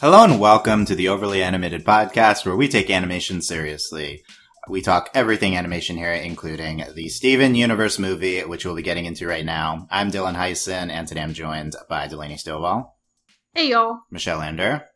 Hello and welcome to the Overly Animated Podcast, where we take animation seriously. We talk everything animation here, including the Steven Universe movie, which we'll be getting into right now. I'm Dylan Heisen, and today I'm joined by Delaney Stovall, Hey y'all. Michelle Lander,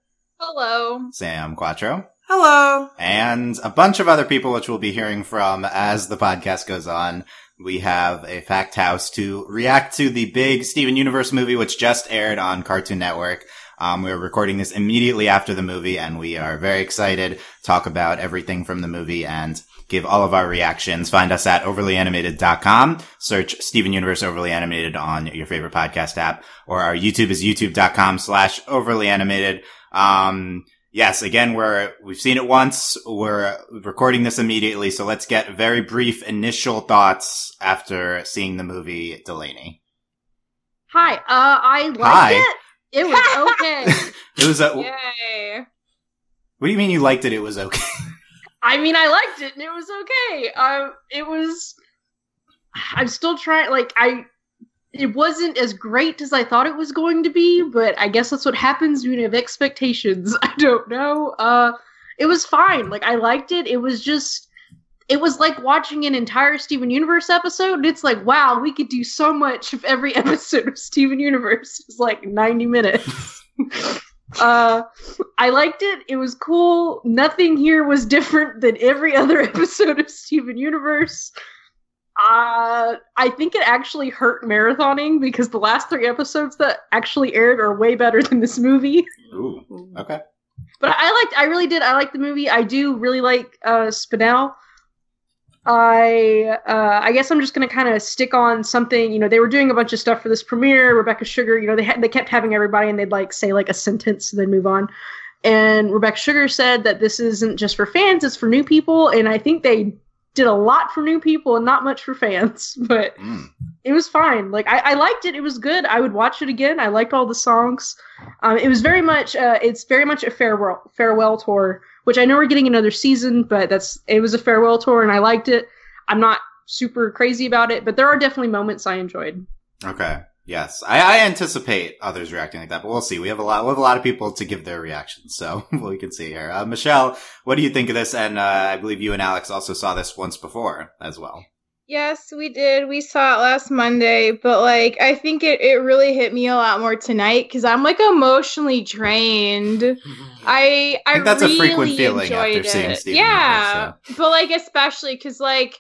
Hello. Sam Quattro, Hello. and a bunch of other people, which we'll be hearing from as the podcast goes on. We have a fact house to react to the big Steven Universe movie, which just aired on Cartoon Network. Um, we're recording this immediately after the movie, and we are very excited to talk about everything from the movie and give all of our reactions. Find us at overlyanimated.com. Search Steven Universe Overly Animated on your favorite podcast app, or our YouTube is youtube.com slash overly animated. Um, yes, again, we're, we've seen it once. We're recording this immediately. So let's get very brief initial thoughts after seeing the movie Delaney. Hi. Uh, I like Hi. it. It was okay. It was a, Yay. what do you mean you liked it? It was okay. I mean, I liked it, and it was okay. Um, it was. I'm still trying. Like, I. It wasn't as great as I thought it was going to be, but I guess that's what happens when you have expectations. I don't know. Uh, it was fine. Like, I liked it. It was just. It was like watching an entire Steven Universe episode. and It's like, wow, we could do so much if every episode of Steven Universe is like 90 minutes. uh I liked it. It was cool. Nothing here was different than every other episode of Steven Universe. Uh, I think it actually hurt marathoning because the last three episodes that actually aired are way better than this movie. Ooh, okay. But I liked, I really did. I liked the movie. I do really like uh, Spinell. I uh, I guess I'm just gonna kind of stick on something. You know, they were doing a bunch of stuff for this premiere. Rebecca Sugar, you know, they had they kept having everybody, and they'd like say like a sentence, and then move on. And Rebecca Sugar said that this isn't just for fans; it's for new people. And I think they did a lot for new people and not much for fans. But Mm. it was fine. Like I, I liked it. It was good. I would watch it again. I liked all the songs. Um, it was very much. Uh, it's very much a farewell farewell tour, which I know we're getting another season, but that's it was a farewell tour, and I liked it. I'm not super crazy about it, but there are definitely moments I enjoyed. Okay. Yes, I, I anticipate others reacting like that, but we'll see. We have a lot, we have a lot of people to give their reactions, so we can see here. Uh, Michelle, what do you think of this? And uh, I believe you and Alex also saw this once before as well. Yes, we did. We saw it last Monday, but like I think it, it really hit me a lot more tonight because I'm like emotionally drained. I I, I think that's a frequent feeling enjoyed after seeing it. Steven yeah, Universe, but like especially because like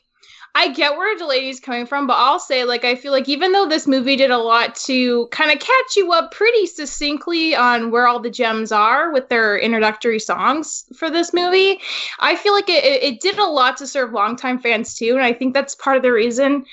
I get where Delaney's coming from, but I'll say like I feel like even though this movie did a lot to kind of catch you up pretty succinctly on where all the gems are with their introductory songs for this movie, I feel like it, it, did a lot to serve longtime fans too, and I think that's part of the reason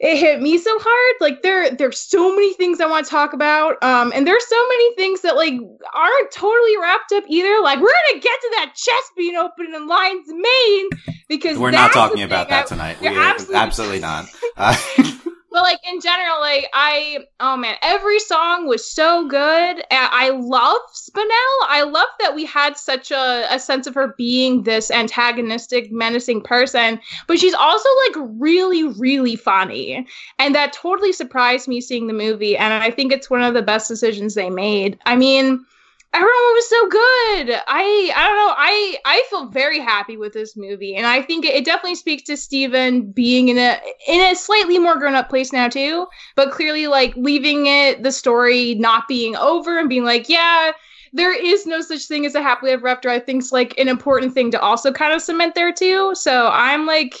it hit me so hard. Like there, there's so many things I want to talk about, um, and there's so many things that like aren't totally wrapped up either. Like we're gonna get to that chest being open in Lion's Mane because We're not talking about that I- tonight. We absolutely. absolutely not. Uh, But like in general, like I oh man, every song was so good. I love Spinell. I love that we had such a, a sense of her being this antagonistic, menacing person, but she's also like really, really funny. And that totally surprised me seeing the movie. And I think it's one of the best decisions they made. I mean, everyone was so good. I I don't know. I I feel very happy with this movie, and I think it, it definitely speaks to Steven being in a in a slightly more grown up place now too. But clearly, like leaving it the story not being over and being like, yeah. There is no such thing as a happily ever after. I think's like an important thing to also kind of cement there too. So I'm like,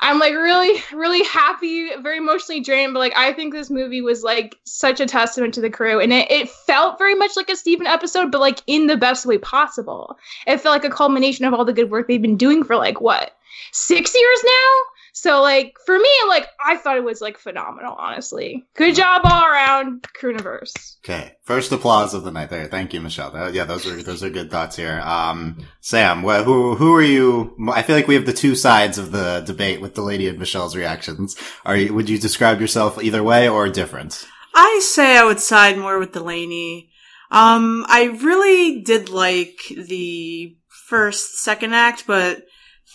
I'm like really, really happy, very emotionally drained, but like I think this movie was like such a testament to the crew, and it, it felt very much like a Steven episode, but like in the best way possible. It felt like a culmination of all the good work they've been doing for like what six years now. So like for me, like I thought it was like phenomenal. Honestly, good job all around, Crewniverse. okay, first applause of the night there. Thank you, Michelle. That- yeah, those are those are good thoughts here. Um, Sam, wh- who who are you? I feel like we have the two sides of the debate with Delaney and Michelle's reactions. Are you? Would you describe yourself either way or different? I say I would side more with Delaney. Um, I really did like the first, second act, but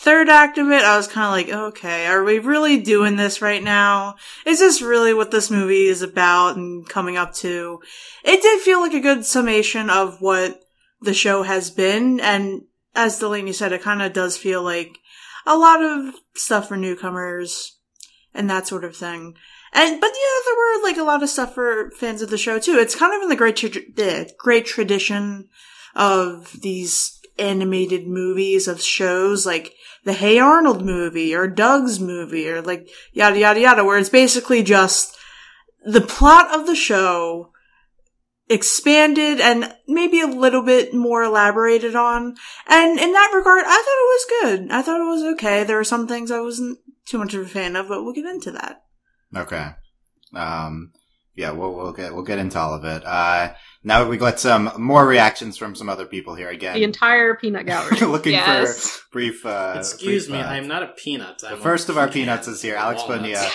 third act of it, I was kind of like, okay, are we really doing this right now? Is this really what this movie is about and coming up to? It did feel like a good summation of what the show has been. And as Delaney said, it kind of does feel like a lot of stuff for newcomers and that sort of thing. And but yeah, there were like a lot of stuff for fans of the show too. It's kind of in the great tra- great tradition of these animated movies of shows like the Hey Arnold movie or Doug's movie or like yada yada yada, where it's basically just the plot of the show expanded and maybe a little bit more elaborated on. And in that regard, I thought it was good. I thought it was okay. There were some things I wasn't too much of a fan of, but we'll get into that. Okay. Um, yeah, we'll, we'll get, we'll get into all of it. Uh, now we got some more reactions from some other people here again. The entire peanut gallery. looking Yes. for brief, uh, Excuse brief, me, uh, I am not a peanut. The I'm a first of our peanuts is here, Alex Walnuts.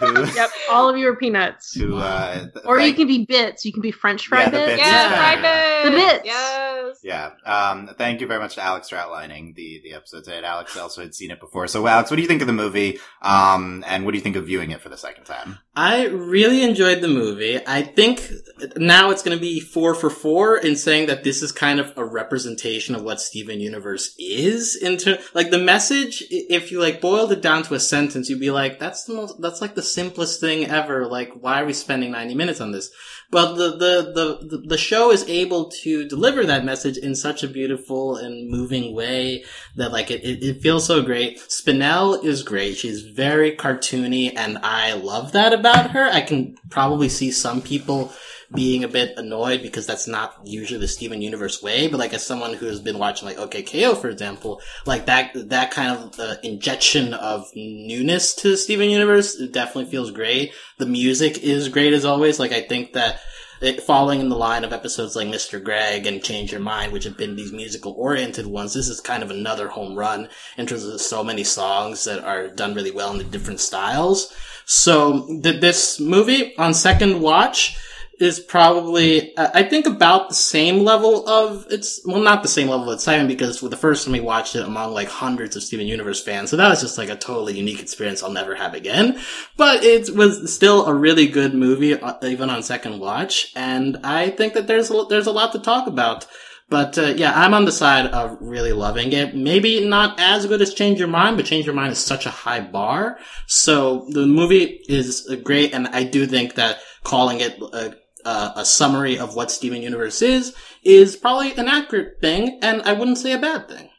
Bonilla, who, yep, all of you are peanuts. who, uh, Or you can be bits. You can be French fry Yeah, the bits. bits. Yeah. fry bits. The bits. Yes. Yeah. Um, thank you very much to Alex for outlining the, the episode today. Alex also had seen it before. So, Alex, what do you think of the movie? Um, and what do you think of viewing it for the second time? I really enjoyed the movie. I think now it's going to be four for four in saying that this is kind of a representation of what Steven Universe is. Into like the message, if you like boiled it down to a sentence, you'd be like, "That's the most. That's like the simplest thing ever. Like, why are we spending ninety minutes on this?" But the the the the, the show is able to deliver that message in such a beautiful and moving way that like it, it, it feels so great. Spinell is great. She's very cartoony and I love that about her. I can probably see some people being a bit annoyed because that's not usually the Steven Universe way, but like as someone who has been watching like OK K.O. for example, like that that kind of uh, injection of newness to Steven Universe it definitely feels great. The music is great as always. Like I think that it, following in the line of episodes like Mr. Greg and Change Your Mind, which have been these musical oriented ones, this is kind of another home run in terms of so many songs that are done really well in the different styles. So th- this movie on second watch is probably, uh, I think about the same level of it's, well, not the same level of excitement because with the first time we watched it among like hundreds of Steven Universe fans. So that was just like a totally unique experience I'll never have again. But it was still a really good movie, uh, even on second watch. And I think that there's, a, there's a lot to talk about. But uh, yeah, I'm on the side of really loving it. Maybe not as good as Change Your Mind, but Change Your Mind is such a high bar. So the movie is uh, great, and I do think that calling it a, a, a summary of what Steven Universe is is probably an accurate thing, and I wouldn't say a bad thing.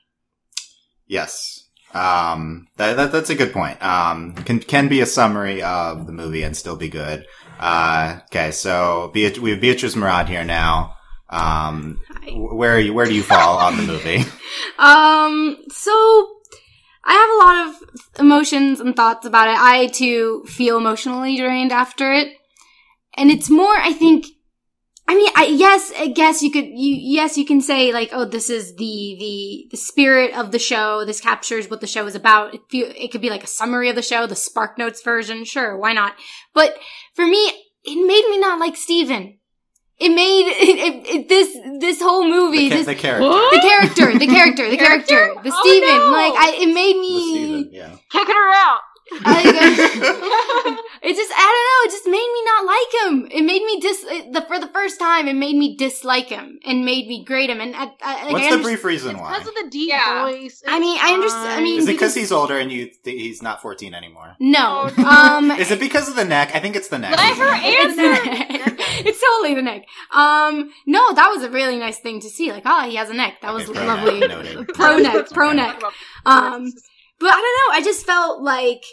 Yes. Um, that, that, that's a good point. Um, can, can be a summary of the movie and still be good. Uh, okay, so Beat- we have Beatrice Murad here now. Um, wh- where are you, where do you fall on the movie? Um, so I have a lot of emotions and thoughts about it. I too feel emotionally drained after it. And it's more, I think, I mean, I, yes, I guess you could, you, yes, you can say like, oh, this is the, the, the spirit of the show. This captures what the show is about. It, feel, it could be like a summary of the show, the Spark Notes version. Sure, why not? But for me, it made me not like Steven. It made it, it, it, this this whole movie, The, ca- this the character. the character, the character, the character, the Oh, Steven. no. Like I, it made me. Yeah. Kicking her out. I, it just, I don't know. It just made me not like him. It made me dis. it- The for the first time, it made me dislike him and made me grade him. And I, I, like, What's I the underst- brief reason why? Because of the deep Yeah. voice. I mean, I understand- I mean- Is it because because- he's older and you th- he's not 14 anymore? No. Oh, Um. Is it because of the neck? I think it's the neck. Let her it's, the neck. it's totally the neck. Um, no, that was a really nice thing to see. Like, oh, he has a neck. That was pro lovely. neck. Pro neck, pro neck. Um, but I don't know. I just felt like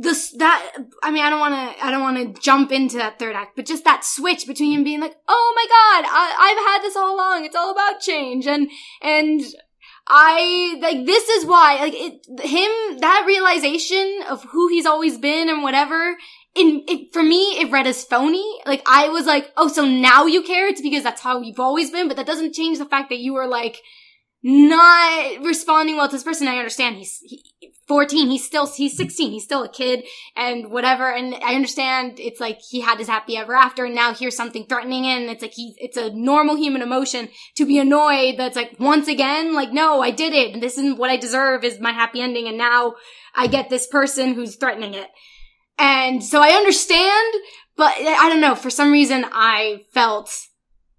this that I mean I don't want to I don't want to jump into that third act, but just that switch between him being like, "Oh my god, I, I've had this all along. It's all about change," and and I like this is why like it him that realization of who he's always been and whatever. In it, for me, it read as phony. Like I was like, "Oh, so now you care? It's because that's how you've always been." But that doesn't change the fact that you were like not responding well to this person. I understand he's he, 14. He's still, he's 16. He's still a kid and whatever. And I understand it's like he had his happy ever after and now here's something threatening and it's like he, it's a normal human emotion to be annoyed that's like once again, like, no, I did it. And this isn't what I deserve is my happy ending. And now I get this person who's threatening it. And so I understand, but I don't know. For some reason, I felt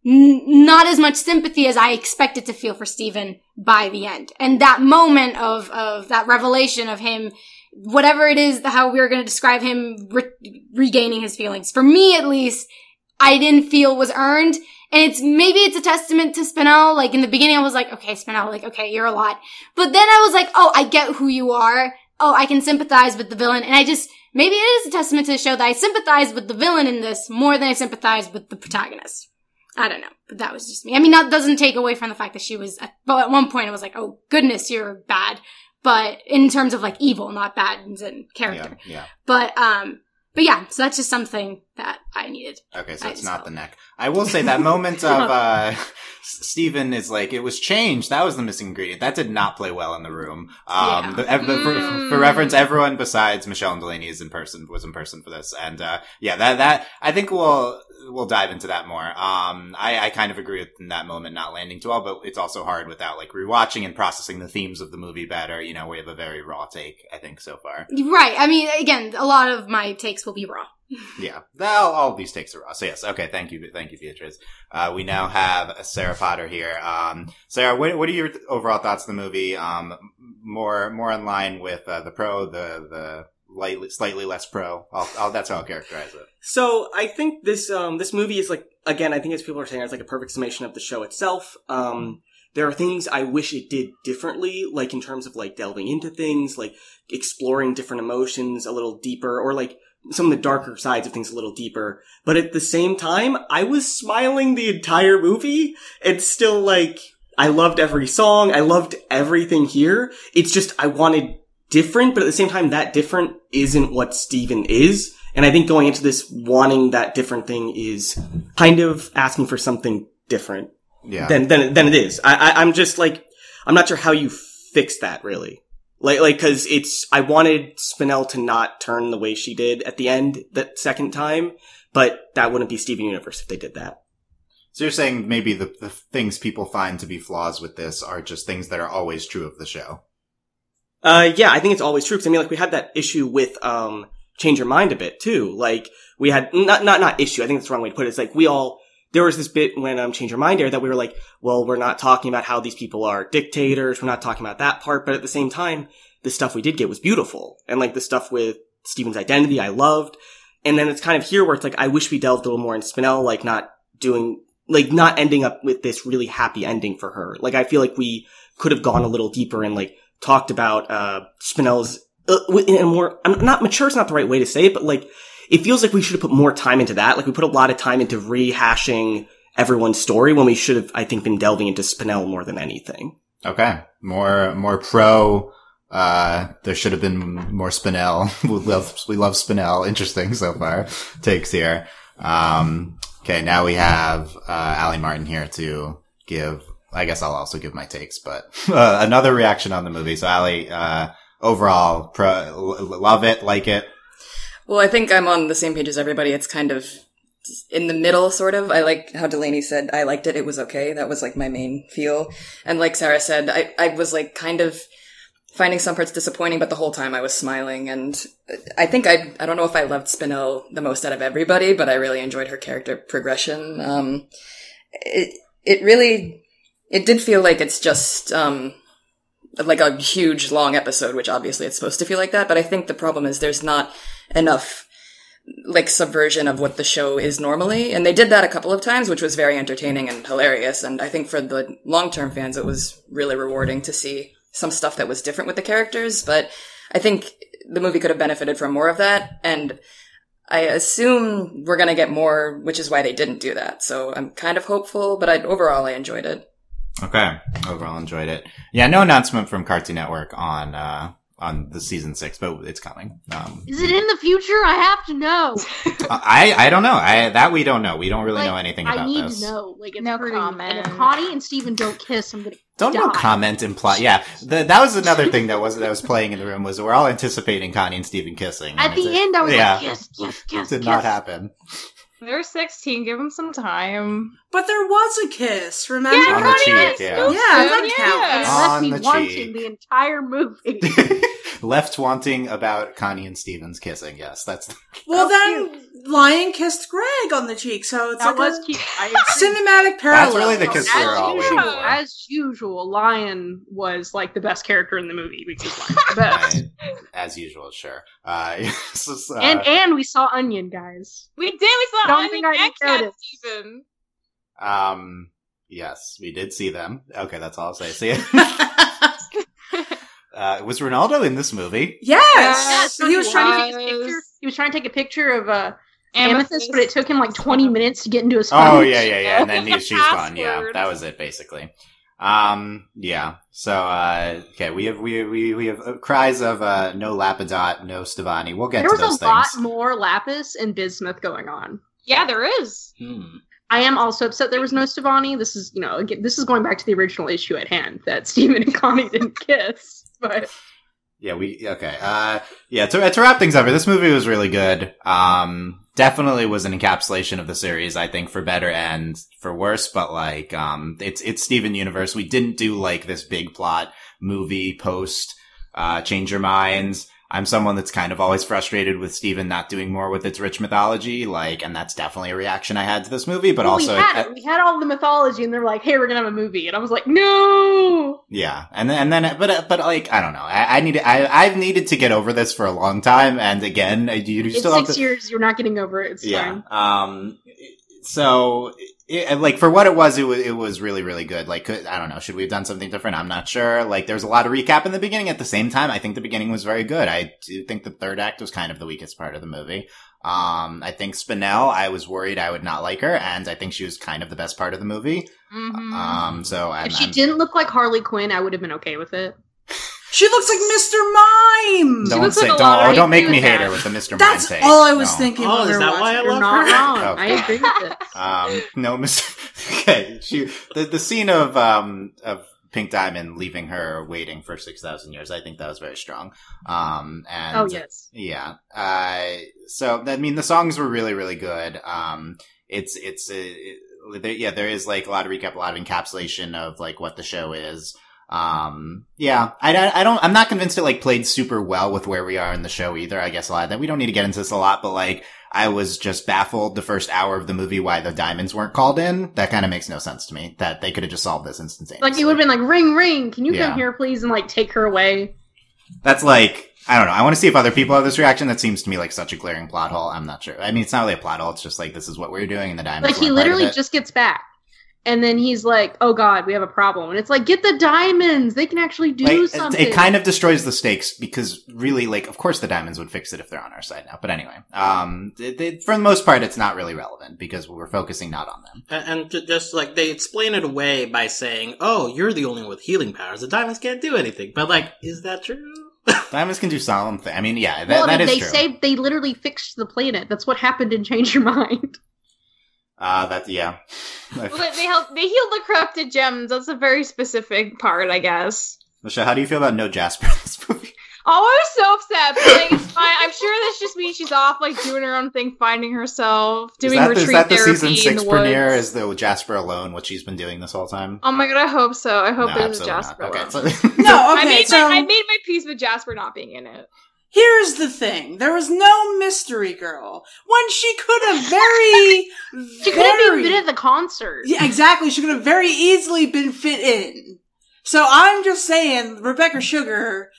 n- not as much sympathy as I expected to feel for Steven by the end. And that moment of, of that revelation of him, whatever it is, how we are going to describe him re- regaining his feelings, for me at least, I didn't feel was earned. And it's, maybe it's a testament to Spinell. Like in the beginning, I was like, okay, Spinell, like, okay, you're a lot. But then I was like, oh, I get who you are. Oh, I can sympathize with the villain. And I just, maybe it is a testament to the show that I sympathize with the villain in this more than I sympathize with the protagonist. I don't know, but that was just me. I mean, that doesn't take away from the fact that she was, but at one point I was like, oh goodness, you're bad. But in terms of like evil, not bad in character. Yeah, yeah. But, um, but yeah, so that's just something that I needed. Okay, so I it's not felt- the neck. I will say that moment of uh Steven is like it was changed. That was the missing ingredient. That did not play well in the room. Um, Yeah. the, the- for, for reference, everyone besides Michelle and Delaney is in person was in person for this, and uh yeah, that that I think we'll we'll dive into that more. Um, I I kind of agree with in that moment not landing too well, but it's also hard without like rewatching and processing the themes of the movie better. You know, we have a very raw take. I think so far. Right. I mean, again, a lot of my takes will be raw. Yeah, all, all these takes are raw. So yes, okay, thank you, thank you, Beatrice. Uh, we now have Sarah Potter here. Um, Sarah, what, what are your overall thoughts of the movie? Um, more more in line with uh, the pro, the the lightly, slightly less pro. I'll, I'll, that's how I'll characterize it. So I think this um this movie is like again I think as people are saying it's like a perfect summation of the show itself. Um, there are things I wish it did differently, like in terms of like delving into things, like exploring different emotions a little deeper, or like some of the darker sides of things a little deeper. But at the same time, I was smiling the entire movie. It's still like I loved every song, I loved everything here. It's just I wanted different, but at the same time, that different isn't what Steven is. And I think going into this wanting that different thing is kind of asking for something different Yeah, than than than it is. I, I I'm just like I'm not sure how you fix that really. Like like because it's I wanted Spinell to not turn the way she did at the end that second time, but that wouldn't be Steven Universe if they did that. so you're saying maybe the the things people find to be flaws with this are just things that are always true of the show. Uh, yeah, I think it's always true. Cause I mean, like we had that issue with, um, change your mind a bit too. Like we had, not, not, not issue. I think that's the wrong way to put it. It's like we all, there was this bit when, um, change your mind aired that we were like, well, we're not talking about how these people are dictators. We're not talking about that part. But at the same time, the stuff we did get was beautiful. And like the stuff with Steven's identity, I loved. And then it's kind of here where it's like, I wish we delved a little more in Spinell, like not doing, like not ending up with this really happy ending for her. Like I feel like we could have gone a little deeper and like talked about uh Spinell's uh, in a more I'm not mature is not the right way to say it, but like it feels like we should have put more time into that. Like we put a lot of time into rehashing everyone's story when we should have, I think, been delving into Spinell more than anything. Okay, more more pro. Uh, there should have been more Spinell. we love we love Spinell. Interesting so far takes here. Um, okay, now we have uh, Ali Martin here to give. I guess I'll also give my takes, but uh, another reaction on the movie. So Ali, uh, overall, pro, l- love it, like it. Well, I think I'm on the same page as everybody. It's kind of in the middle, sort of. I like how Delaney said, I liked it. It was okay. That was like my main feel. And like Sarah said, I, I was like kind of finding some parts disappointing, but the whole time I was smiling. And I think I, I don't know if I loved Spinell the most out of everybody, but I really enjoyed her character progression. Um, it, it really, it did feel like it's just, um, like a huge long episode, which obviously it's supposed to feel like that. But I think the problem is there's not enough like subversion of what the show is normally. And they did that a couple of times, which was very entertaining and hilarious. And I think for the long term fans, it was really rewarding to see some stuff that was different with the characters. But I think the movie could have benefited from more of that. And I assume we're going to get more, which is why they didn't do that. So I'm kind of hopeful, but I, overall, I enjoyed it. Okay, overall enjoyed it. Yeah, no announcement from Cartoon Network on uh on the season six, but it's coming. Um, Is it in the future? I have to know. I I don't know. I that we don't know. We don't really Like, know anything about I need this. to know. Like, it's No hurting me. And if comment. Connie and Steven don't kiss, I'm gonna. Don't no die. comment imply. Yeah, the, that was another thing that was that was playing in the room was we're all anticipating Connie and Steven kissing. At the it end, I was yeah. like, kiss, kiss, kiss. did kiss. not happen. They're 16. Give them some time. But there was a kiss, remember? Yeah, On the cheek, and yeah. Snoop Yeah, did, that yeah. Left On me the wanting cheek. the entire movie. left wanting about Connie and Stevens kissing. Yes, that's Well, Oh, then Lion kissed Greg on the cheek, so it's That like was a cute. Cinematic parallel. That's really the kiss we were as all usual, waiting for. as usual, Lion was like the best character in the movie because Lion's the best. as usual. Sure. Uh, this is, uh, and and we saw Onion, guys. We did. We saw Don't Onion and Cat. Steven. um, yes, we did see them. Okay, that's all I'll say. See, uh, was Ronaldo in this movie? Yes, So he was trying to. take a picture. He was trying to take a picture of uh, Amethyst, but it took him like 20 minutes to get into his phone. Oh yeah, yeah, yeah. And then he, she's gone. Yeah, that was it basically. Um, yeah. So, uh, okay, we have we we we have uh, cries of uh, no Lapidot, no Stevonnie. We'll get There to was those a things. lot more Lapis and Bismuth going on. Yeah, there is. Hmm. I am also upset there was no Stevonnie. This is, you know, again, this is going back to the original issue at hand that Steven and Connie didn't kiss. But Yeah, we okay. Uh, yeah. To, to wrap things up, this movie was really good. Um, definitely was an encapsulation of the series. I think for better and for worse. But like, um, it's it's Steven Universe. We didn't do like this big plot movie post uh, change your minds. I'm someone that's kind of always frustrated with Steven not doing more with its rich mythology, like, and that's definitely a reaction I had to this movie. But Well, also, we had it-. We had all the mythology, and they're like, "Hey, we're gonna have a movie," and I was like, "No." Yeah, and then and then, but but like I don't know. I, I need I I've needed to get over this for a long time, and again, you, you still have six to, years. You're not getting over it. It's yeah. fine. Um. So, it, like for what it was, it was it was really really good. Like could, I don't know, should we have done something different? I'm not sure. Like there was a lot of recap in the beginning. At the same time, I think the beginning was very good. I do think the third act was kind of the weakest part of the movie. Um, I think Spinell, I was worried I would not like her, and I think she was kind of the best part of the movie. Mhm. Um, so I'm, if she I'm- didn't look like Harley Quinn, I would have been okay with it. She looks like Mr. Mime. don't looks say like a don't lot oh, of don't make me hate her with the Mr. That's Mime take. all I was No. thinking. Oh, when we is were that why I watching. You're love not her? wrong. Okay. I agree with it. Um, no, Mr. okay, she the the scene of um of Pink Diamond leaving her waiting for six thousand years. I think that was very strong. Um, and Oh yes. yeah. Uh, so I mean, the songs were really really good. Um, it's it's uh, it, there, yeah, there is like a lot of recap, a lot of encapsulation of like what the show is. Um, yeah, I, I, I don't, I'm not convinced it like played super well with where we are in the show either. I guess a lot of that, we don't need to get into this a lot, but like, I was just baffled the first hour of the movie why the diamonds weren't called in. That kind of makes no sense to me. That they could have just solved this instantaneously. Like it would have been like, "Ring, ring! Can you Yeah. come here, please?" and like take her away. That's like I don't know. I want to see if other people have this reaction. That seems to me like such a glaring plot hole. I'm not sure. I mean, it's not really a plot hole. It's just like this is what we're doing, in the diamonds. Like he weren't part of literally just gets back, and then he's like, "Oh God, we have a problem." And it's like, "Get the diamonds! They can actually do Like, something." It kind of destroys the stakes because really, like, of course the diamonds would fix it if they're on our side now. But anyway, um, they, they, for the most part, it's not really relevant because we're focusing not on them. And, and just like they explain it away by saying, "Oh, you're the only one with healing powers. The diamonds can't do anything." But like, is that true? Diamonds can do solemn things. I mean, yeah, that, well, that is they true. say they literally fixed the planet. That's what happened in Change Your Mind. uh, that yeah. But they help. They healed the corrupted gems. That's a very specific part, I guess. Michelle, how do you feel about no Jasper in this movie? Oh, I was so upset. But like, it's fine. I'm sure that's just means she's off, like doing her own thing, finding herself, doing is that, retreat is that the therapy season in six the premiere? woods. Is the Jasper alone what she's been doing this whole time? Oh my god, I hope so. I hope no, there's a Jasper. Okay, so- No, I okay, made so my I made my peace with Jasper not being in it. Here's the thing. There was no mystery girl. When she could have very, She could have very- even been at the concert. Yeah, exactly. She could have very easily been fit in. So I'm just saying, Rebecca Sugar,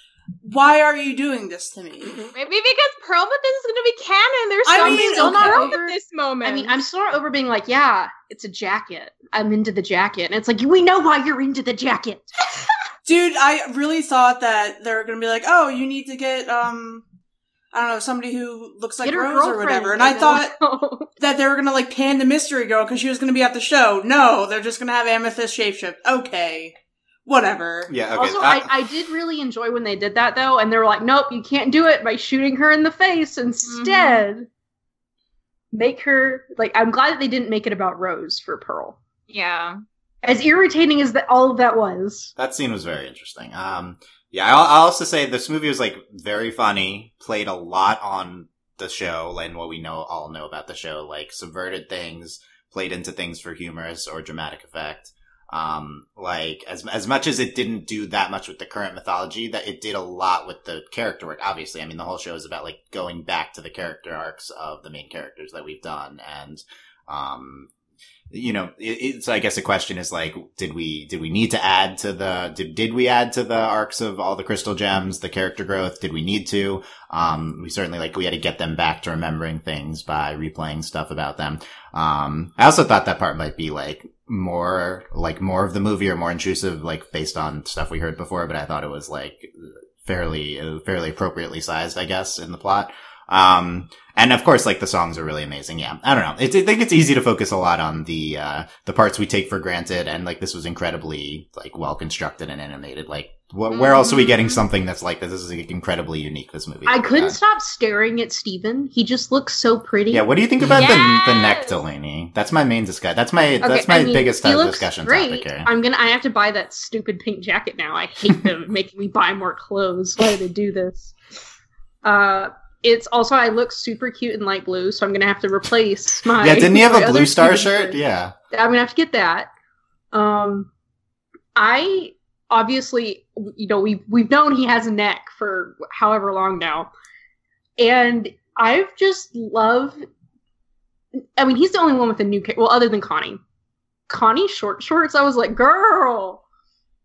why are you doing this to me? Maybe because Perlmuth is going to be canon. There's I something mean, going okay. on at this moment. I mean, I'm still not over being like, yeah, it's a jacket. I'm into the jacket. And it's like, we know why you're into the jacket. Dude, I really thought that they're gonna be like, oh, you need to get, um, I don't know, somebody who looks like Rose or whatever. And I thought that they were gonna like pan the mystery girl because she was gonna be at the show. No, they're just gonna have Amethyst shapeshift. Okay. Whatever. yeah, okay. also, uh, I, I did really enjoy when they did that though, and they were like, "Nope, you can't do it by shooting her in the face. Instead, make her like." I'm glad that they didn't make it about Rose for Pearl. yeah. As irritating as that all of that was, That scene was very interesting. Um, yeah, I'll, I'll also say this movie was like very funny, played a lot on the show and what we know all know about the show, like subverted things, played into things for humorous or dramatic effect. Um, like as as much as it didn't do that much with the current mythology, that it did a lot with the character work. Obviously, I mean the whole show is about like going back to the character arcs of the main characters that we've done, and um, you know, it, it's I guess the question is like, did we did we need to add to the did did we add to the arcs of all the crystal gems, the character growth? Did we need to? Um, we certainly like we had to get them back to remembering things by replaying stuff about them. Um, I also thought that part might be like more like more of the movie or more intrusive, like based on stuff we heard before. But I thought it was like fairly fairly appropriately sized, I guess, in the plot. Um, and of course, like the songs are really amazing. Yeah, I don't know. It's, I think it's easy to focus a lot on the uh, the parts we take for granted, and like this was incredibly like well constructed and animated. Like, wh- where else are we getting something that's like this? This is like, incredibly unique. This movie. I couldn't got. stop staring at Steven. He just looks so pretty. Yeah, what do you think about Yes! the the neck, Delaney? That's my main discussion. That's my that's my I mean, biggest uh, discussion great. topic here. I'm gonna. I have to buy that stupid pink jacket now. I hate them making me buy more clothes. Why do they do this? Uh, it's also I look super cute in light blue, so I'm gonna have to replace my. yeah, didn't he have a blue star shirt? shirt. Yeah. I'm gonna have to get that. Um, I obviously, you know, we've we've known he has a neck for however long now, and I've just love. I mean, he's the only one with a new. Well, other than Connie, Connie short shorts. I was like, girl.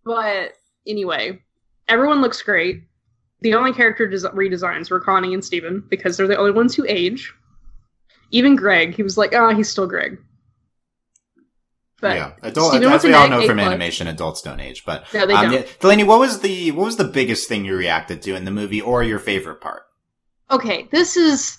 But anyway, everyone looks great. The only character des- redesigns were Connie and Steven because they're the only ones who age. Even Greg, he was like, oh, he's still Greg. But yeah, adult, Steven as we all know from animation, adults don't age. But No, they um, don't. Delaney, what was the what was the biggest thing you reacted to in the movie, or your favorite part? okay, this is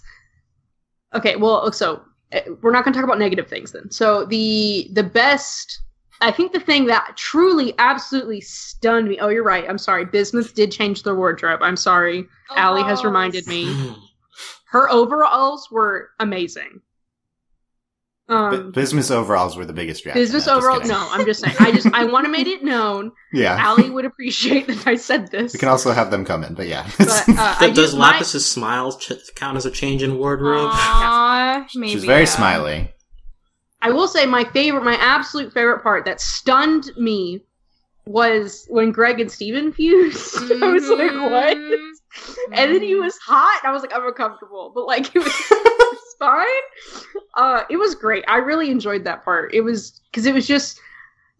okay. Well, so uh, we're not going to talk about negative things then. So the the best, I think, the thing that truly, absolutely stunned me. Oh, you're right. I'm sorry. Bismuth did change their wardrobe. I'm sorry. Allie has reminded me. Her overalls were amazing. But Um, Bismuth's overalls were the biggest reaction. business I'm overall. No, I'm just saying. I just I want to make it known. Yeah, Allie would appreciate that I said this. we can also have them come in, but yeah. But, uh, I Does just- my- Lapis' smile ch- count as a change in wardrobe? Aw, maybe. She's very yeah. smiley. I will say my favorite, my absolute favorite part that stunned me was when Greg and Steven fused. I was like, what? Mhm. And then he was hot. And I was like, I'm uncomfortable, but like it was, it was fine. Uh, it was great. I really enjoyed that part. It was because it was just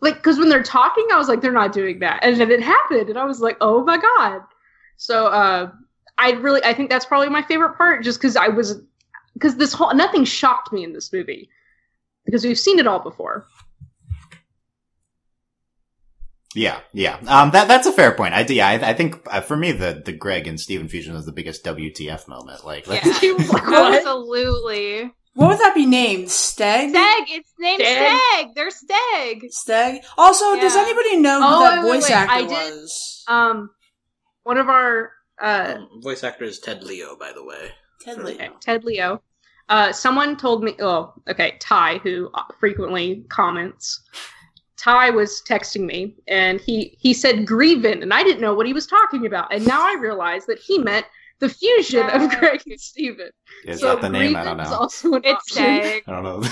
like because when they're talking, I was like, they're not doing that, and then it happened, and I was like, oh my god. So uh, I really, I think that's probably my favorite part, just because I was because this whole nothing shocked me in this movie because we've seen it all before. Yeah, yeah. Um, that that's a fair point. I yeah, I, I think uh, for me the the Greg and Steven fusion was the biggest WTF moment. Like, Yeah. let's- He was like, what? Absolutely. What would that be named? Steg? Steg. It's named Steg. Steg. They're Steg. Steg. Also, does anybody know who Oh, that wait, wait, voice wait. actor I did- was? Um, one of our uh, Um, voice actor is Ted Leo, by the way. Ted Leo. Okay, Ted Leo. Uh, someone told me, oh, okay, Ty, who uh, frequently comments. Ty was texting me, and he he said Grievin, and I didn't know what he was talking about, and now I realize that he meant the fusion of Greg and Steven. is so that the name? I don't know. Also an It's option. I don't know.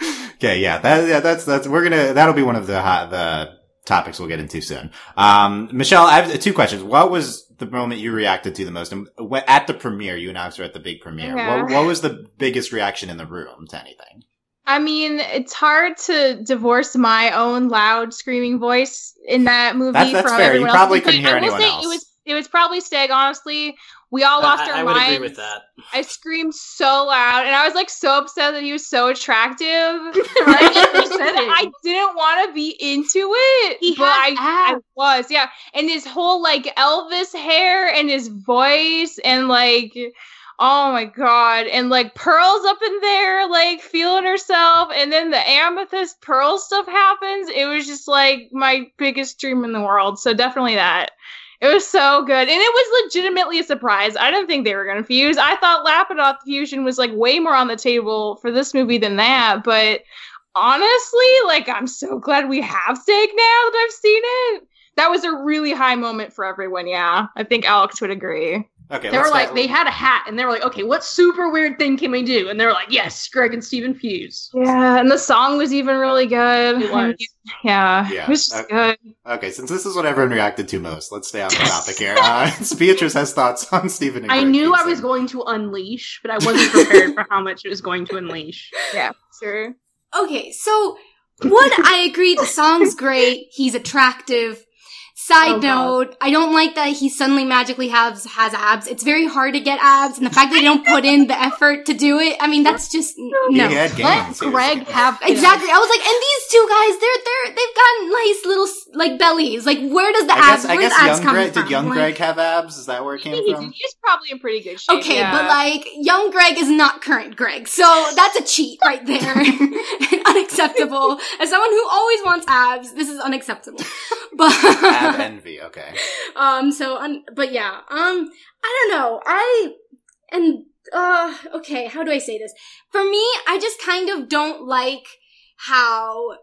okay, yeah, that yeah, that's that's we're gonna that'll be one of the hot, the topics we'll get into soon. Um, Michelle, I have two questions. What was the moment you reacted to the most And at the premiere? You and Alex were at the big premiere. Yeah. What, what was the biggest reaction in the room to anything? I mean, it's hard to divorce my own loud screaming voice in that movie That's- that's from fair. everyone You probably else's. couldn't hear I anyone say else. It was it was probably Steg. Honestly, we all lost I, our I would minds. agree with that. I screamed so loud, and I was like so upset that he was so attractive. Right? I didn't want to be into it, He but I, I was, yeah. And his whole like Elvis hair and his voice, and like, oh my god, and like pearls up in there, like feeling herself, and then the amethyst pearl stuff happens. It was just like my biggest dream in the world. So definitely that. It was so good. And it was legitimately a surprise. I didn't think they were going to fuse. I thought Lapidot fusion was like way more on the table for this movie than that. But honestly, like, I'm so glad we have Steg now that I've seen it. That was a really high moment for everyone. Yeah. I think Alex would agree. Okay, They were like, they had a hat, and they were like, okay, what super weird thing can we do? And they were like, yes, Greg and Steven Fuse. Yeah, and the song was even really good. It was. Yeah, Yeah, it was just uh, good. Okay, since this is what everyone reacted to most, let's stay on the topic here. Uh, Beatrice has thoughts on Steven. and I Greg knew I was going to unleash, but I wasn't prepared for how much it was going to unleash. Yeah, sure. Okay, so one, I agree. The song's great. He's attractive. Side Oh, God. note, I don't like that he suddenly magically has has abs. It's very hard to get abs, and the fact that they don't put in the effort to do it. I mean, that's just He no. had Let gains. He was- Greg have Exactly. I was like, and these two guys, they're they're they've got nice little like bellies. Like, where does the I abs? guess, I guess the abs young Greg, from? did young Like- Greg have abs? Is that where it came He, from? he's probably in pretty good shape. Okay, yeah. but like young Greg is not current Greg, so that's a cheat right there, and unacceptable. As someone who always wants abs, this is unacceptable. But Ab envy. Okay. um, so un- but yeah, um, I don't know. I and uh, okay, how do I say this? For me, I just kind of don't like how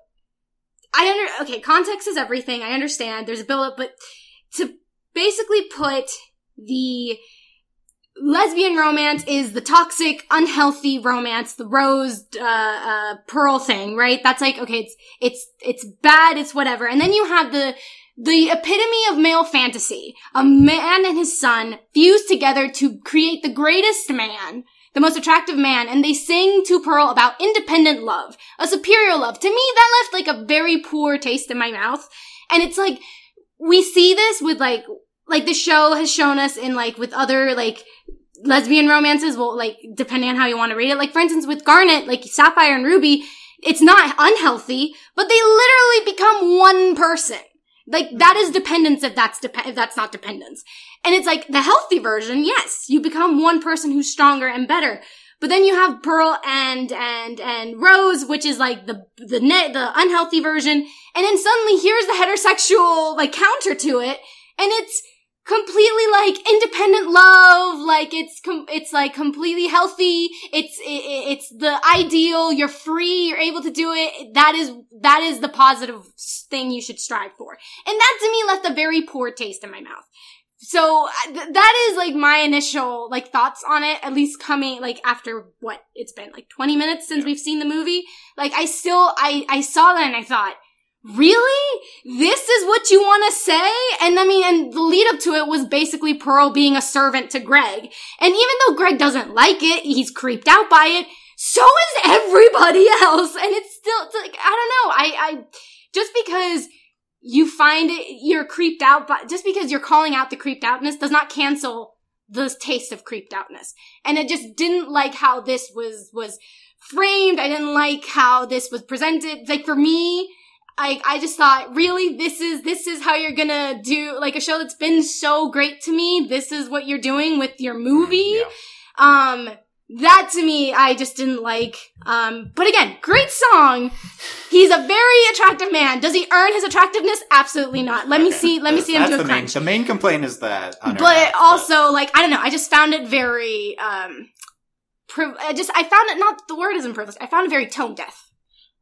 I under okay, context is everything. I understand. There's a build up, but to basically put the lesbian romance is the toxic, unhealthy romance, the rose uh, uh, pearl thing, right? That's like okay, it's it's it's bad, it's whatever, and then you have the the epitome of male fantasy: a man and his son fused together to create the greatest man. The most attractive man, and they sing to Pearl about independent love, a superior love. To me, that left like a very poor taste in my mouth. And it's like, we see this with like, like the show has shown us in like with other like lesbian romances, well, like depending on how you want to read it. Like for instance, with Garnet, like Sapphire and Ruby, it's not unhealthy, but they literally become one person. Like that is dependence if that's dep- if that's not dependence. And it's like the healthy version, yes, you become one person who's stronger and better. But then you have Pearl and and and Rose, which is like the the ne- the unhealthy version, and then suddenly here's the heterosexual like counter to it, and it's completely like independent love like it's com- it's like completely healthy. It's i i- it's the ideal. You're free. You're able to do it. That is that is the positive thing you should strive for. And that to me left a very poor taste in my mouth so uh, th- that is like my initial like thoughts on it at least coming like after what it's been like 20 minutes since we've seen the movie. Like i still i i saw that and i thought really? This is what you want to say? And i mean and the lead up to it was basically pearl being a servant to greg. And even though greg doesn't like it he's creeped out by it so is everybody else. And it's still it's like i don't know. I i just because you find it you're creeped out but just because you're calling out the creeped outness does not cancel the taste of creeped outness and it just didn't like how this was was framed i didn't like how this was presented like for me I, I just thought, really, this is, this is how you're gonna do, like, a show that's been so great to me. This is what you're doing with your movie. Yeah. Um, that to me, I just didn't like. Um, but again, great song. He's a very attractive man. Does he earn his attractiveness? Absolutely not. Let me see, let me see him That's do a the main, crunch. the main complaint is that. But also, like, I don't know, I just found it very, um, priv- I just, I found it not, the word isn't privileged. I found it very tone deaf.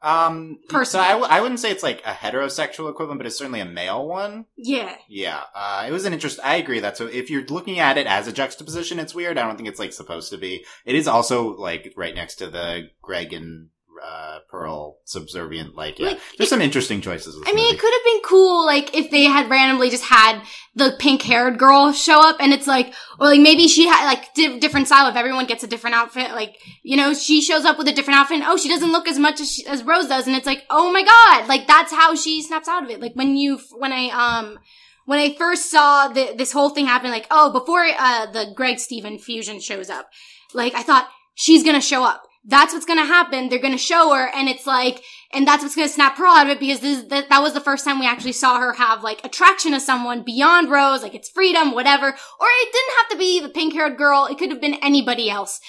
Um, so Personally. I, w- I wouldn't say it's like a heterosexual equivalent, but it's certainly a male one. Yeah. Yeah, uh, it was an interest. I agree that. So if you're looking at it as a juxtaposition, it's weird. I don't think it's like supposed to be. It is also like right next to the Greg and uh, Pearl subservient. Like, yeah, Like, there's some interesting choices. I mean, movie. it could have been cool, like, if they had randomly just had the pink-haired girl show up, and it's like, or like maybe she had like di- different style. If everyone gets a different outfit, like, you know, she shows up with a different outfit. And, oh, she doesn't look as much as she, as Rose does, and it's like, oh my god, like that's how she snaps out of it. Like when you, when I um. When I first saw the, this whole thing happen, like, oh, before uh, the Greg Steven fusion shows up, like, I thought, she's gonna show up. That's what's gonna happen. They're gonna show her, and it's like, and that's what's gonna snap Pearl out of it because this that, that was the first time we actually saw her have like attraction to someone beyond Rose, like it's freedom, whatever. Or it didn't have to be the pink haired girl. It could have been anybody else.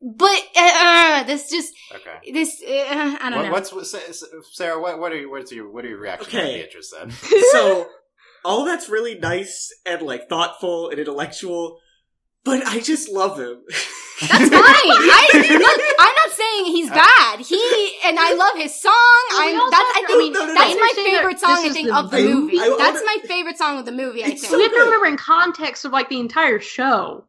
But uh, this just Okay. this uh, I don't What, know. what's what, Sarah? What what are you? what's your what are your reaction to what Okay. Beatrice said? so all that's really nice and like thoughtful and intellectual, but I just love him. That's fine. I, look, I'm not saying he's uh, bad. He and I love his song. Well, I'm that's I think I mean, no, no, no. that's my Understand that favorite song. I think the- of the I- movie. I- I that's wanna- my favorite song of the movie. I It's think. so you have to remember in context of like the entire show.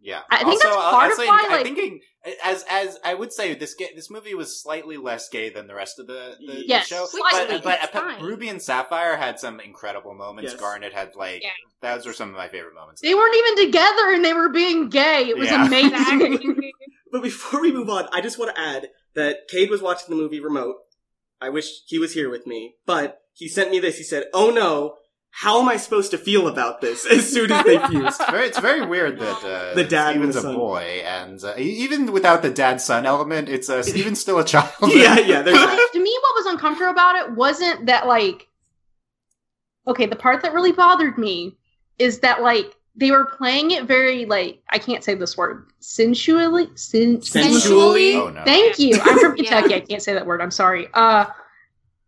Yeah, I think also, that's I'll- part I'll of say, why, I like- thinking as as I would say this ga- this movie was slightly less gay than the rest of the, the, the Yes, show. slightly. but but It's fine. Ruby and Sapphire had some incredible moments. Yes. Garnet had like Yeah. those were some of my favorite moments. They weren't even together and they were being gay. It was Yeah. amazing. But before we move on, I just want to add that Cade was watching the movie Remote. I wish he was here with me, but he sent me this. He said, "Oh no, how am I supposed to feel about this?" As soon as they fused. It's very, it's very weird that uh, The dad and the a boy, and uh, even without the dad son element, it's uh, Steven's still a child. yeah, yeah. There's that. to me, what was uncomfortable about it wasn't that like. Okay, the part that really bothered me is that like they were playing it very like I can't say this word sensually. Sen- Sensually. Oh no! Thank you. I'm from Yeah. Kentucky. I can't say that word. I'm sorry. Uh,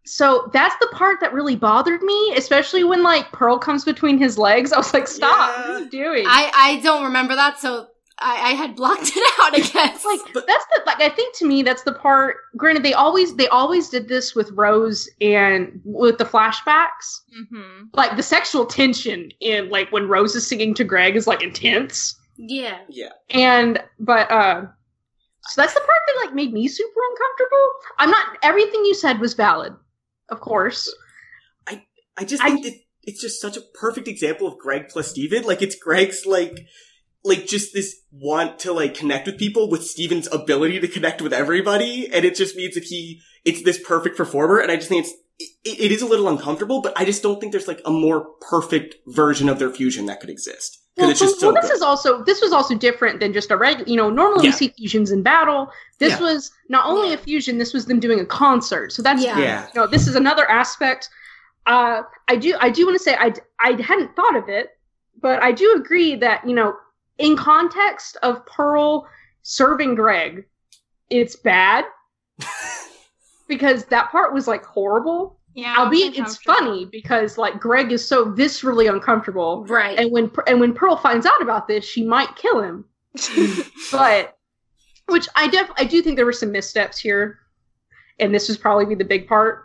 so that's the part that really bothered me, especially when like Pearl comes between his legs. I was like, "Stop! What are you doing?" I I don't remember that, so I, I had blocked it out. I guess. like but- that's the like I think to me that's the part. Granted, they always they always did this with Rose and with the flashbacks. hmm Like the sexual tension in like when Rose is singing to Greg is like intense. yeah. Yeah. And but uh so that's the part that like made me super uncomfortable. I'm not everything you said was valid, of course. I I just I- think that it's just such a perfect example of Greg plus Steven. Like it's Greg's like like just this want to like connect with people with Steven's ability to connect with everybody, and it just means that he it's this perfect performer. And I just think it's it, it is a little uncomfortable, but I just don't think there's like a more perfect version of their fusion that could exist Well, it's just well, so this good. is also this was also different than just a regular. You know, normally Yeah. we see fusions in battle. This Yeah. was not only a fusion. This was them doing a concert. So that's Yeah. yeah, you know, this is another aspect. Uh, I do, I do want to say, I, I hadn't thought of it, but I do agree that you know, in context of Pearl serving Greg, it's bad because that part was like horrible. Yeah. Albeit it's funny because like Greg is so viscerally uncomfortable, Right. and when and when Pearl finds out about this, she might kill him. but which I def I do think there were some missteps here, and this was probably the big part.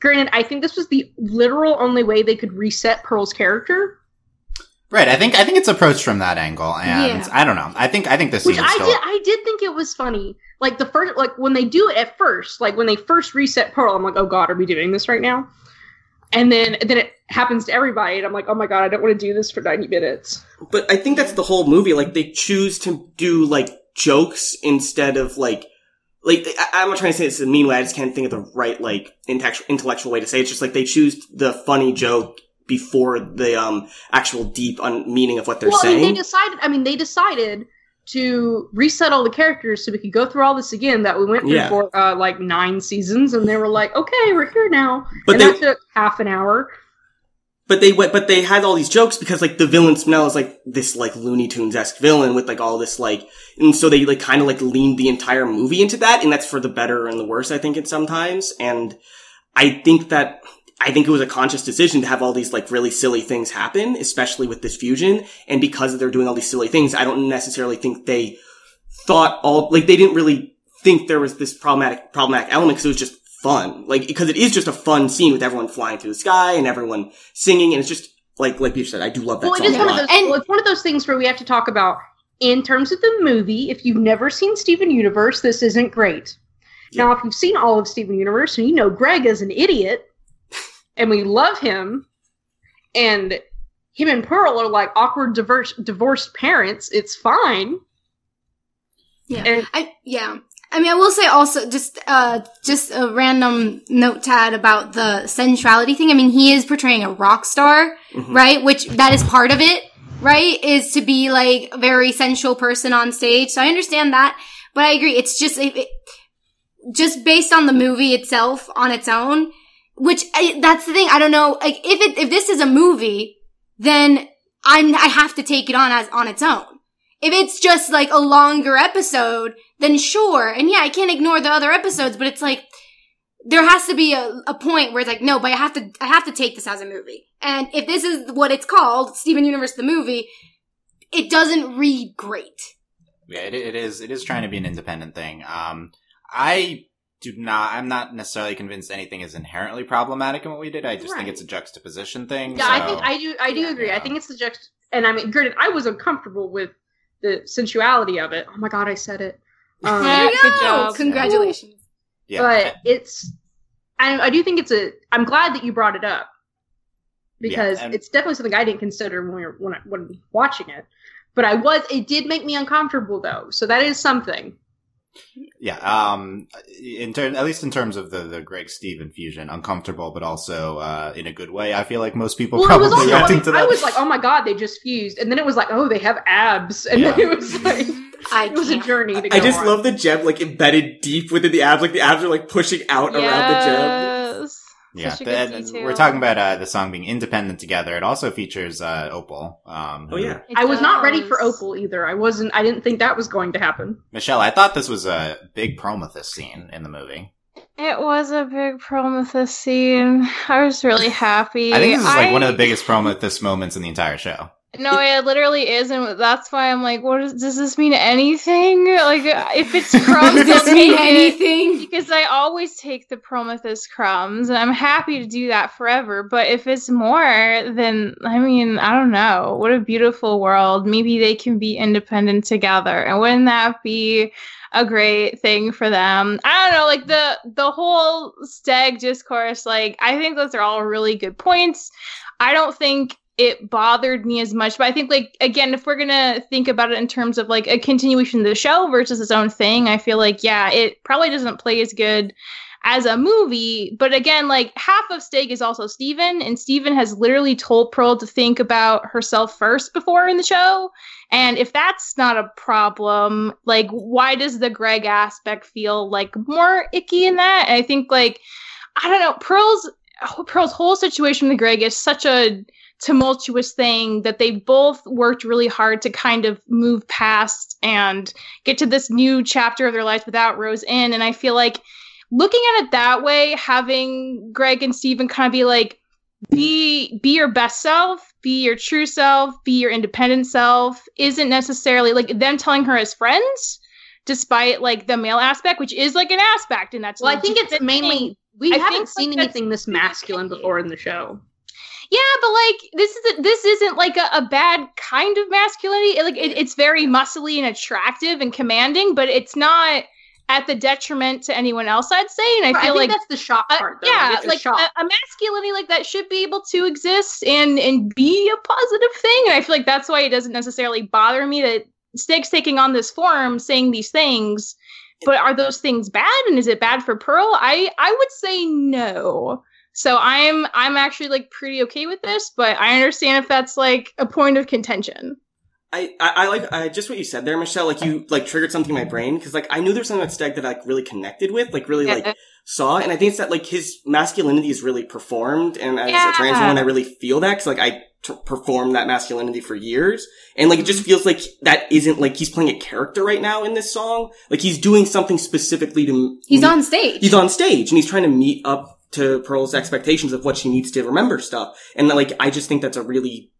Granted, I think this was the literal only way they could reset Pearl's character, Right. I think I think it's approached from that angle, and Yeah. I don't know. I think I think this which scene I is still. did I did think it was funny. Like the first like when they do it at first, like when they first reset Pearl, I'm like, oh god, are we doing this right now? And then then it happens to everybody, and I'm like, oh my god, I don't want to do this for 90 minutes. but I think that's the whole movie. Like they choose to do like jokes instead of like. Like I, I'm not trying to say this in a mean way. I just can't think of the right like intellectual intellectual way to say it. It's just like they choose the funny joke before the um actual deep un- meaning of what they're well, I mean, saying. they decided. I mean, they decided to reset all the characters so we could go through all this again that we went through Yeah. for uh, like nine seasons, and they were like, "Okay, we're here now." But and they- that took half an hour. But they went, but they had all these jokes because like the villain Smell is like this like Looney Tunes esque villain with like all this like, and so they like kind of like leaned the entire movie into that, and that's for the better and the worse, I think, it sometimes. And I think that I think it was a conscious decision to have all these like really silly things happen, especially with this fusion. And because they're doing all these silly things, I don't necessarily think they thought all like they didn't really think there was this problematic problematic element because it was just fun. Like because it is just a fun scene with everyone flying through the sky and everyone singing, and it's just like like Beach said, I do love that Well, it song is a one of those. And- well, it's one of those things where we have to talk about in terms of the movie. If you've never seen Steven Universe, this isn't great. Now, if you've seen all of Steven Universe and you know Greg is an idiot, and we love him, and him and Pearl are like awkward diverse, divorced parents, it's fine. Yeah. And I yeah. I mean, I will say also just uh just a random note to add about the sensuality thing. I mean, he is portraying a rock star, Mhm. right? Which that is part of it, right? Is to be like a very sensual person on stage. So I understand that, but I agree. It's just it, it- just based on the movie itself on its own. Which I, that's the thing. I don't know. Like if it if this is a movie, then I'm I have to take it on as on its own. If it's just like a longer episode, then sure. And yeah, I can't ignore the other episodes, but it's like there has to be a, a point where it's like, no, but I have to I have to take this as a movie. And if this is what it's called, Steven Universe the movie, it doesn't read great. Yeah, it, it is. It is trying to be an independent thing. Um, I do not. I'm not necessarily convinced anything is inherently problematic in what we did. I just think it's a juxtaposition thing. yeah, I think I do. I do Yeah. agree. Yeah. I think it's the juxt. And I mean, granted, I was uncomfortable with the sensuality of it. Oh my god, I said it. Um, Yeah, good job. Congratulations. Yeah. but it's I, I do think it's a i'm glad that you brought it up because and- it's definitely something i didn't consider when we were when, I, when watching it but i was it did make me uncomfortable though so that is something Yeah, um, in ter- at least in terms of the the Greg Steven fusion, uncomfortable, but also uh, in a good way. I feel like most people well it probably was also I, reacting mean, to that. I was like oh my god they just fused and then it was like oh they have abs and then it was like I it was a journey to go I just on. love the gem like embedded deep within the abs, like the abs are like pushing out around the gem. Yes. yeah, Such a the- good detail. we're talking about uh, the song being independent together. It also features uh, Opal. Um, Oh yeah, It i was not ready for opal either i wasn't i didn't think that was going to happen Michelle. I thought this was a big Pearlmethyst scene in the movie. It was a big Pearlmethyst scene. I was really happy. I think this is like I- one of the biggest Pearlmethyst moments in the entire show. No, it literally is, and that's why I'm like, what is, does this mean anything? Like, if it's crumbs, Does this mean take it. anything? Because I always take the Pearlmethyst crumbs, and I'm happy to do that forever. But if it's more, then I mean, I don't know. What a beautiful world. Maybe they can be independent together, and wouldn't that be a great thing for them? I don't know. Like the the whole Steg discourse. Like I think those are all really good points. I don't think it bothered me as much. But I think, like, again, if we're gonna think about it in terms of like a continuation of the show versus its own thing, I feel like, yeah, it probably doesn't play as good as a movie. But again, like half of Steg is also Steven, and Steven has literally told Pearl to think about herself first before in the show. And if that's not a problem, like why does the Greg aspect feel like more icky in that? And I think like I don't know, Pearl's Pearl's whole situation with Greg is such a tumultuous thing that they both worked really hard to kind of move past and get to this new chapter of their lives without Rose in. And I feel like looking at it that way, having Greg and Steven kind of be like, be be your best self, be your true self, be your independent self, isn't necessarily like them telling her as friends, despite like the male aspect, which is like an aspect, and that's well i think it's mainly we I haven't like, seen that's- anything this masculine before in the show Yeah, but like this isn't this isn't like a, a bad kind of masculinity. Like it, it's very muscly and attractive and commanding, but it's not at the detriment to anyone else. I'd say, and I Right, feel think like that's the shock uh, part though. yeah, It's like shock. a, a masculinity like that should be able to exist and and be a positive thing. And I feel like that's why it doesn't necessarily bother me that Steg's taking on this form, saying these things. But are those things bad? And is it bad for Pearl? I I would say no. So I'm I'm actually like pretty okay with this, but I understand if that's like a point of contention. I, I, I like I, just what you said there, Michelle. Like you like triggered something in my brain because like I knew there's something about Steg that I like, really connected with, like really Yeah. like saw, and I think it's that like his masculinity is really performed, and as Yeah. a trans woman, I really feel that because like I t- performed that masculinity for years, and like it Mm-hmm. just feels like that isn't like he's playing a character right now in this song. Like he's doing something specifically to He's meet- on stage. he's on stage and he's trying to meet up to Pearl's expectations of what she needs to remember stuff. And like, I just think that's a really,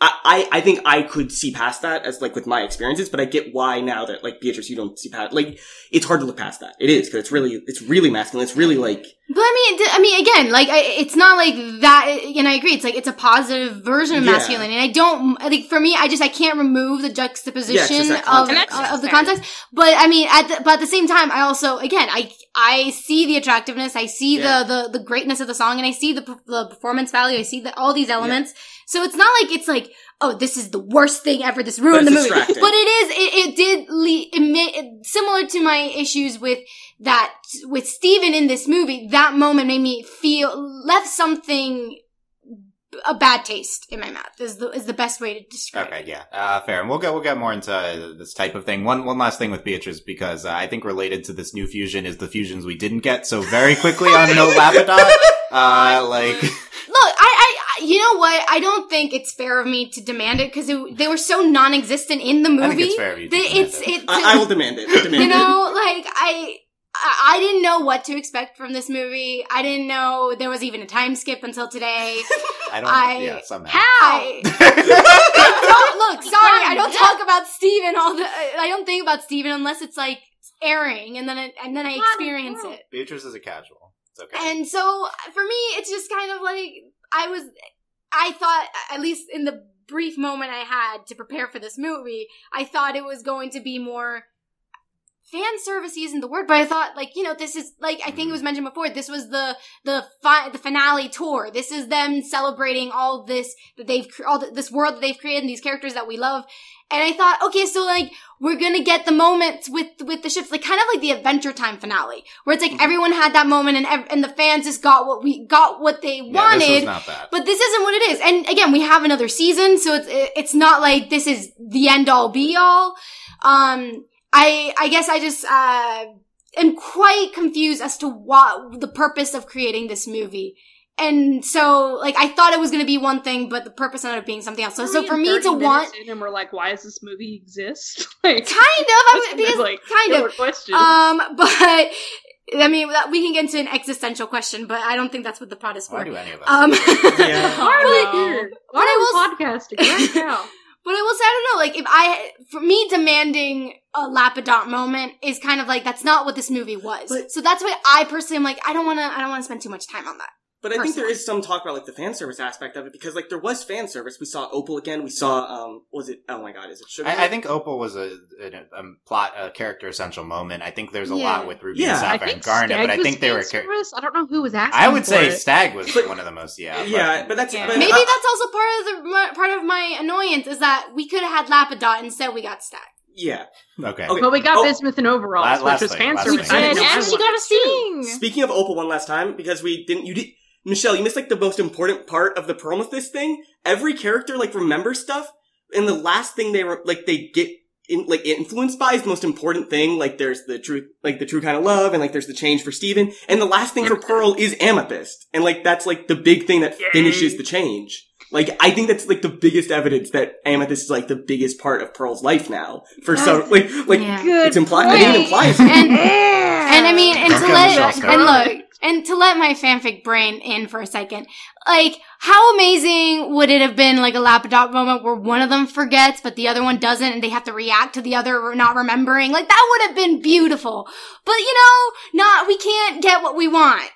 I, I, I think I could see past that as like with my experiences, but I get why now that like Beatrice, you don't see past, like, it's hard to look past that. It is, cause it's really, it's really masculine. It's really like, But I mean, I mean, again, like I, it's not like that. And I agree, it's like it's a positive version of Yeah. masculinity. And I don't I think for me, I just I can't remove the juxtaposition it's just that of uh, of the context. But I mean, at the, but at the same time, I also again I I see the attractiveness, I see Yeah. the the the greatness of the song, and I see the the performance value. I see the, all these elements. So it's not like it's like oh this is the worst thing ever. This ruined the movie. But it is it, it did le- emit similar to my issues with that with Steven in this movie, that moment made me feel left something a bad taste in my mouth is the is the best way to describe Okay, it. yeah, uh, fair. And we'll get we'll get more into uh, this type of thing. One one last thing with Beatrice because uh, I think related to this new fusion is the fusions we didn't get so very quickly on No Labrador. Uh, like Look, I, I, I- you know what? I don't think it's fair of me to demand it because they were so non-existent in the movie. I think it's fair of you to demand it's it. it. I, I will demand it. I demand you it. know, like I. I I didn't know what to expect from this movie. I didn't know there was even a time skip until today. I don't. I- yeah, somehow. I, I don't, look, sorry, I don't talk about Steven all the. I don't think about Steven unless it's like airing, and then it, and then I experience it. Beatrice is a casual. It's okay. And so for me, it's just kind of like I was. I thought, at least in the brief moment I had to prepare for this movie, I thought it was going to be more fan service isn't the word, but I thought like you know this is like I think it was mentioned before. This was the the fi- the finale tour. This is them celebrating all this that they've all th- this world that they've created and these characters that we love. And I thought, okay, so like we're gonna get the moments with with the ships, like kind of like the Adventure Time finale, where it's like everyone had that moment and ev- and the fans just got what we got what they Yeah, wanted. this was not bad. But this isn't what it is. And again, we have another season, so it's it's not like this is the end all be all. Um, I I guess I just uh am quite confused as to what the purpose of creating this movie. And so, like, I thought it was going to be one thing, but the purpose ended up being something else. So, so for me to want, and we're like, why does this movie exist? like, kind of, I that's would, because like kind of, question. um, but I mean, we can get into an existential question, but I don't think that's what the pod is for. Why do any of us? Um, Yeah. Hard but- here. but Why will- are we podcasting right now? But I will say, I don't know, like, if I, for me, demanding a Lapidot moment is kind of like, that's not what this movie was. But- so that's why I personally am like, I don't wanna, I don't wanna spend too much time on that. But I think there is some talk about like the fan service aspect of it because like there was fan service. We saw Opal again. We saw um was it oh my god is it Sugar? I, I think Opal was a, a, a plot, a character essential moment. I think there's a Yeah. lot with Ruby Yeah. and I Sapphire and Garnet, Steg but I think they were. fan Char- I don't know who was asking. I would for say it. Steg was But- one of the most. Yeah, yeah, but that's Yeah. but Maybe uh, that's also part of the, part of my annoyance is that we could have had Lapidot instead we got Steg. yeah. okay. Okay. But we got Oh. bismuth and overalls, Last- last which was thing, fan service. and, didn't and she got a was sing. Speaking of Opal one last time because we didn't you did Michelle you missed like the most important part of the Pearlmethyst thing. Every character like remembers stuff, and the last thing they re- like they get. In, like influenced by is the most important thing. Like there's the truth, like the true kind of love, and like there's the change for Steven. And the last thing for Pearl is Amethyst, and like that's like the big thing that finishes the change. Like I think that's like the biggest evidence that Amethyst is like the biggest part of Pearl's life now. For some, like, like Yeah. it's implied. I didn't imply it. And, and I mean, and Don't to let, and look, and to let my fanfic brain in for a second, like, how amazing would it have been, like, a Lapidot moment where one of them forgets, but the other one doesn't, and they have to react to the other not remembering? Like, that would have been beautiful. But, you know, not, we can't get what we want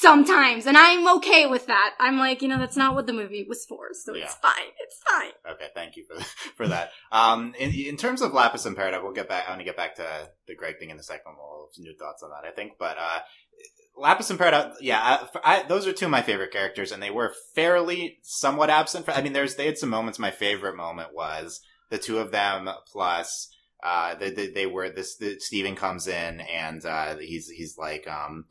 sometimes, and I'm okay with that. I'm like, you know, that's not what the movie was for, so Yeah. it's fine. It's fine. Okay, thank you for for that. Um, in, in terms of Lapis and Peridot, we'll get back. I want to get back to the Greg thing in a second. We'll have some new thoughts on that, I think. But uh, Lapis and Peridot, yeah, I, I, those are two of my favorite characters, and they were fairly somewhat absent. For, I mean, there's they had some moments. My favorite moment was the two of them plus. Uh, they, they, they were this. The, Steven comes in and uh, he's he's like um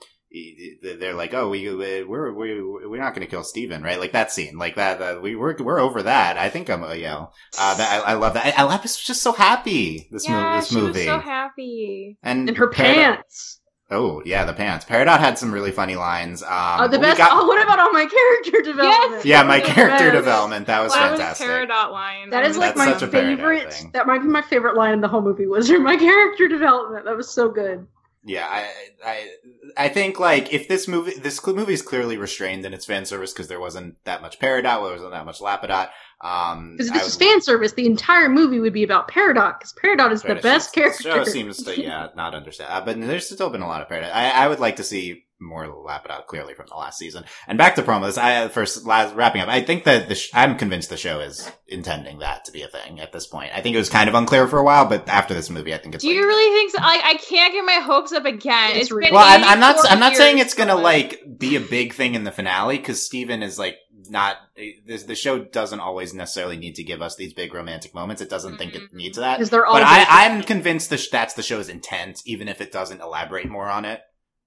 they're like, oh, we we're we we're not going to kill Steven, right? Like that scene, like that. Uh, we we're we're over that. I think I'm, uh, you know, uh, that, I, I love that. I, Lapis was just so happy this yeah, movie. This she movie was so happy. and And her Peridot- pants. Oh yeah, the pants. Peridot had some really funny lines. Um, Oh, the best. got- oh, what about all my character development? yeah, my character best. development. That was that fantastic. was Peridot line. That is like That's my such a Peridot favorite. That might be my favorite line in the whole movie. Was her my character development? That was so good. Yeah, I, I, I think like if this movie, this movie is clearly restrained in its fan service because there wasn't that much Peridot, there wasn't that much Lapidot. Um, Because if this was fan service, the entire movie would be about Peridot. Because Peridot is the best seems- character. Show seems to yeah not understand, uh, but there's still been a lot of Peridot. I, I would like to see more Lapidot clearly from the last season. And back to promos. I first last, wrapping up. I think that the sh- I'm convinced the show is intending that to be a thing at this point. I think it was kind of unclear for a while, but after this movie, I think it's Do like, you really think so? Like, I can't get my hopes up again. It's it's been. Well, I'm, I'm not. I'm not saying it's gonna like be a big thing in the finale because Steven is like not. This, the show doesn't always necessarily need to give us these big romantic moments. It doesn't think it Mhm. needs that. Because they're all. But I, i'm convinced the sh- that's the show's intent, even if it doesn't elaborate more on it.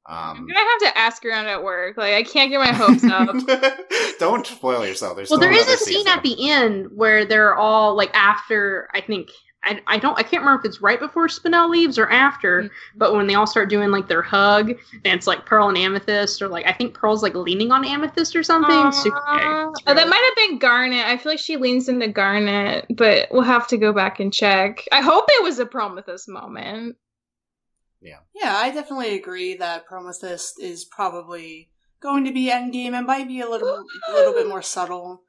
I'm Um, gonna have to ask around at work. Like, I can't get my hopes up. don't spoil yourself. There's well, there is another a scene season. at the end where they're all like after. I think I, I don't I can't remember if it's right before Spinell leaves or after, but when they all start doing like their hug, and it's like Pearl and Amethyst, or like I think Pearl's like leaning on Amethyst or something. Super gay. Aw. It's Oh, that might have been Garnet. I feel like she leans into Garnet, but we'll have to go back and check. I hope it was a Pearlmethyst moment. Yeah, Yeah, I definitely agree that Pearlmethyst is probably going to be endgame and might be a little a little bit more subtle.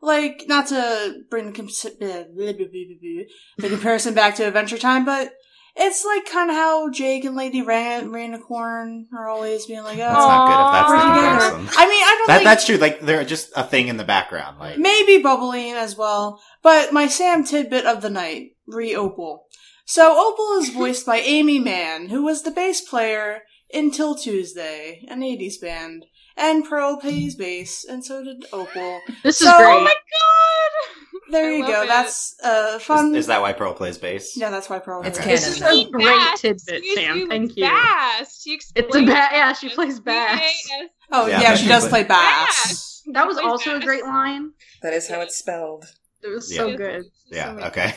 Like, not to bring the, comparison back to Adventure Time, but It's like kind of how Jake and Lady Ran- Rainicorn are always being like, oh, That's not good if that's the oh, comparison. I mean, I don't That, think that's true. Like they're just a thing in the background. Like maybe Bubbline as well. But my Sam tidbit of the night, re Opal. So Opal is voiced by Aimee Mann, who was the bass player in 'Til Tuesday, an 80s band. And Pearl plays bass, and so did Opal. This is great. Oh my god! There I you go. it. That's uh, fun. is that why Pearl plays bass? yeah, that's why Pearl. It's plays canon. bass. This is a great Bass. tidbit, Excuse Sam. you, Thank you. Bass. She It's a explained ba- yeah, she plays bass. B-A-S. Oh Yeah, yeah, she she does play- play bass. That was Plays also a great line. That is how it's spelled. It was Yeah. so good. Yeah. So Okay.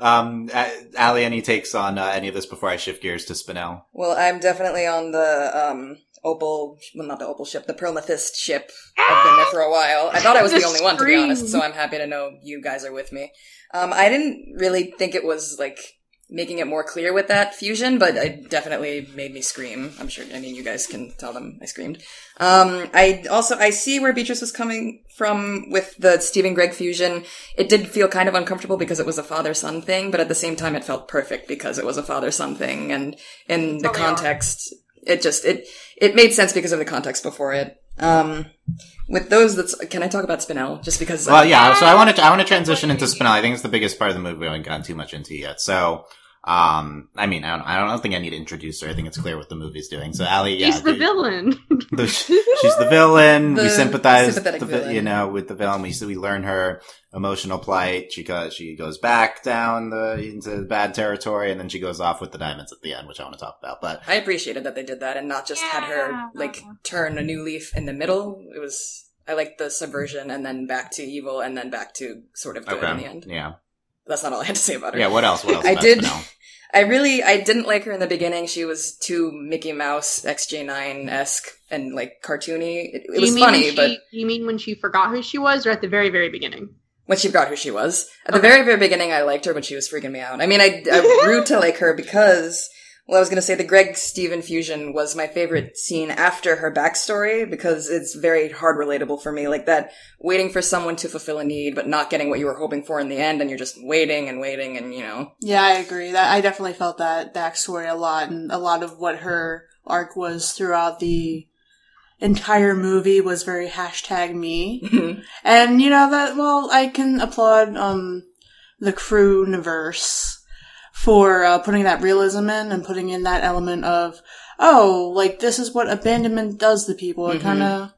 Um, Ali, any takes on uh, any of this before I shift gears to Spinel? Well, I'm definitely on the um Opal, well, not the Opal ship, the Pearlmethyst ship. I've been there for a while. I thought I was the, The only one, to be honest. So I'm happy to know you guys are with me. Um, I didn't really think it was like making it more clear with that fusion, but it definitely made me scream. I'm sure. I mean, you guys can tell them I screamed. Um, I also I see where Beatrice was coming from with the Steven Greg fusion. It did feel kind of uncomfortable because it was a father son thing, but at the same time, it felt perfect because it was a father son thing, and in the Oh, context, it just it it made sense because of the context before it. Um, with those, that's can I talk about Spinel just because? Well, yeah. So I want to I want to transition into Spinel. I think it's the biggest part of the movie we haven't gotten too much into yet. So, um, I mean, I don't, I don't think I need to introduce her. I think it's clear what the movie's doing. So, Ali, yeah, He's the the- villain. the- she's the villain. we sympathize, the villain. you know, with the villain. We we learn her emotional plight. She goes she goes back down the into bad territory, and then she goes off with the diamonds at the end, which I want to talk about. But I appreciated that they did that and not just had her Yeah. like turn a new leaf in the middle. It was I liked the subversion and then back to evil and then back to sort of good in the end. yeah, That's not all I had to say about her. yeah. What else? What else? I about did- Spinel? I really I didn't like her in the beginning. She was too Mickey Mouse XJ9 esque and like cartoony. It, it was funny, when but you mean when she forgot who she was, or at the very, very beginning? when she forgot who she was. At the very, very beginning, I liked her, but she was freaking me out. I mean, I, I grew to like her because, well, I was going to say the Greg Steven fusion was my favorite scene after her backstory because it's very hard relatable for me. Like that waiting for someone to fulfill a need, but not getting what you were hoping for in the end, and you're just waiting and waiting, and you know. Yeah, I agree. That I definitely felt that backstory a lot, and a lot of what her arc was throughout the entire movie was very hashtag me. And you know that well, I can applaud um the Crewniverse for uh, putting that realism in and putting in that element of oh, like this is what abandonment does to people. It Mhm. kind of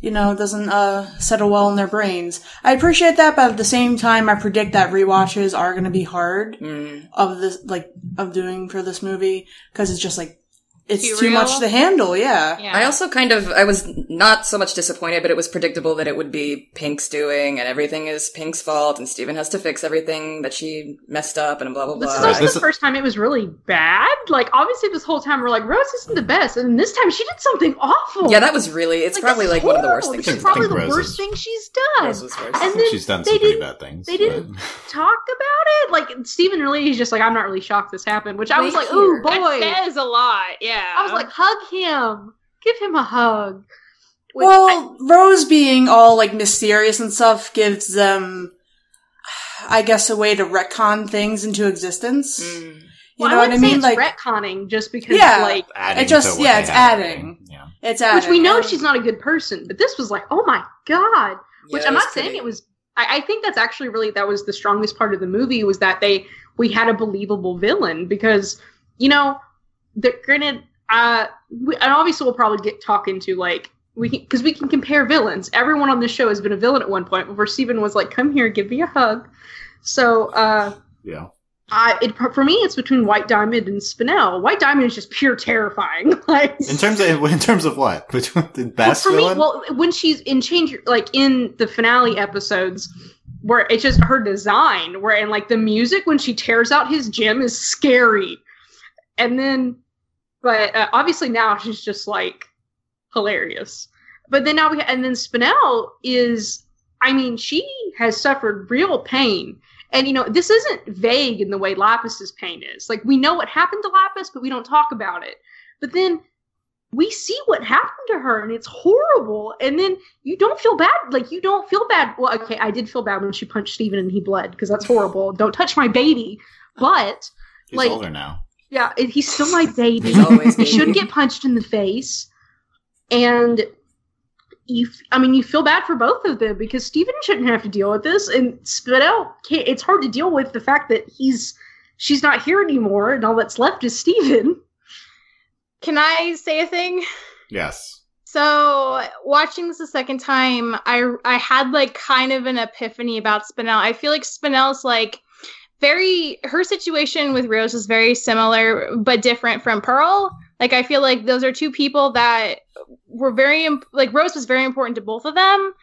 you know doesn't uh settle well in their brains. I appreciate that, but at the same time, I predict that rewatches are going to be hard Mm. of this like of doing for this movie because it's just like it's Too too, much real? to handle. Yeah. Yeah. I also kind of I was not so much disappointed, but it was predictable that it would be Pink's doing, and everything is Pink's fault, and Steven has to fix everything that she messed up, and blah blah blah. This is also this- the first time it was really bad. Like, obviously, this whole time we're like, Rose isn't the best, and this time she did something awful. Yeah, that was really. It's Like, probably like is one of the worst things This she's is probably think the Rose worst thing she's done. Rose was worse. And then She's done some pretty bad things. they didn't talk about it. Like Steven really is just like, I'm not really shocked this happened. Which I was like, ooh here. boy. That says a lot. Yeah. I was like, hug him, give him a hug. Which well, I- Rose being all like mysterious and stuff gives them, I guess, a way to retcon things into existence. Mm. You well, know I what I mean? say Like it's retconning just because, Yeah. like, adding It just- yeah, it's had adding. Yeah. it's which we know she's not a good person. But this was like, oh my god. Which Yeah, I'm it was not saying it was. I, I think that's actually really that was the strongest part of the movie was that they we had a believable villain because you know they're granted uh we, and obviously we'll probably get talk into like we can because we can compare villains. Everyone on this show has been a villain at one point. Before Steven was like, "Come here, give me a hug." So uh Yeah. I it for me it's between White Diamond and Spinel. White Diamond is just pure terrifying. like In terms of in terms of what between the well, best for villain? me, well, when she's in change, like in the finale episodes, where it's just her design, where and like the music when she tears out his gem is scary, and then, but uh, obviously now she's just like hilarious. But then now we and then Spinel is, I mean, she has suffered real pain. And you know, this isn't vague in the way Lapis's pain is. Like we know what happened to Lapis, but we don't talk about it. But then we see what happened to her and it's horrible and then you don't feel bad like you don't feel bad well okay i did feel bad when she punched steven and he bled because that's horrible don't touch my baby but He's like, older now. Yeah, he's still my baby. He's he shouldn't get punched in the face. And you, I mean, you feel bad for both of them because Steven shouldn't have to deal with this, and Spinel can't. It's hard to deal with the fact that he's she's not here anymore, and all that's left is Steven. Can I say a thing? Yes. So watching this a second time, I I had like kind of an epiphany about Spinel. I feel like Spinel's like very her situation with Rose is very similar but different from Pearl. Like I feel like those are two people that were very imp- like Rose was very important to both of them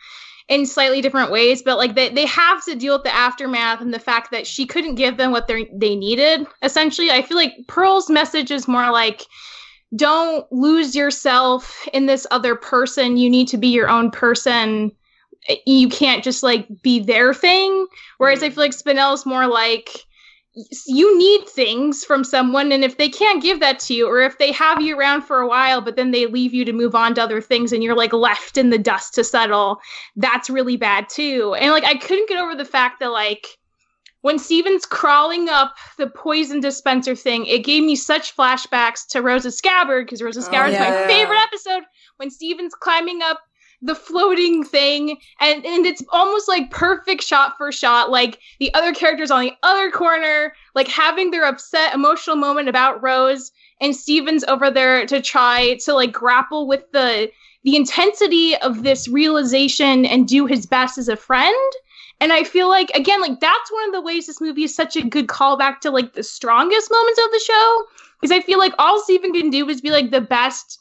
in slightly different ways, but like they, they have to deal with the aftermath and the fact that she couldn't give them what they they needed. Essentially, I feel like Pearl's message is more like don't lose yourself in this other person. You need to be your own person. You can't just like be their thing. Whereas mm-hmm. I feel like Spinel's more like you need things from someone and if they can't give that to you or if they have you around for a while but then they leave you to move on to other things and you're like left in the dust to settle that's really bad too and like i couldn't get over the fact that like when Steven's crawling up the poison dispenser thing, it gave me such flashbacks to Rose's Scabbard because Rose's Oh, Scabbard is my favorite episode. When Steven's climbing up the floating thing, and and it's almost like perfect shot for shot. Like the other characters on the other corner, like having their upset emotional moment about Rose, and Steven's over there to try to like grapple with the the intensity of this realization and do his best as a friend. And I feel like again, like that's one of the ways this movie is such a good callback to like the strongest moments of the show. Because I feel like all Steven can do is be like the best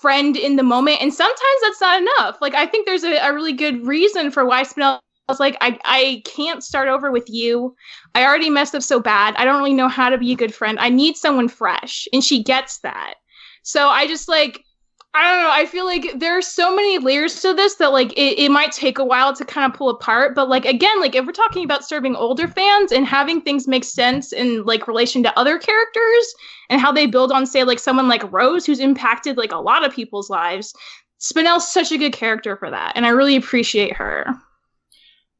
friend in the moment, and sometimes that's not enough. Like I think there's a, a really good reason for why Spinel was like, I I can't start over with you. I already messed up so bad. I don't really know how to be a good friend. I need someone fresh, and she gets that. So I just like I don't know. I feel like there are so many layers to this that like it, it might take a while to kind of pull apart. But like again, like if we're talking about serving older fans and having things make sense in like relation to other characters and how they build on, say, like someone like Rose, who's impacted like a lot of people's lives, Spinel's such a good character for that, and I really appreciate her.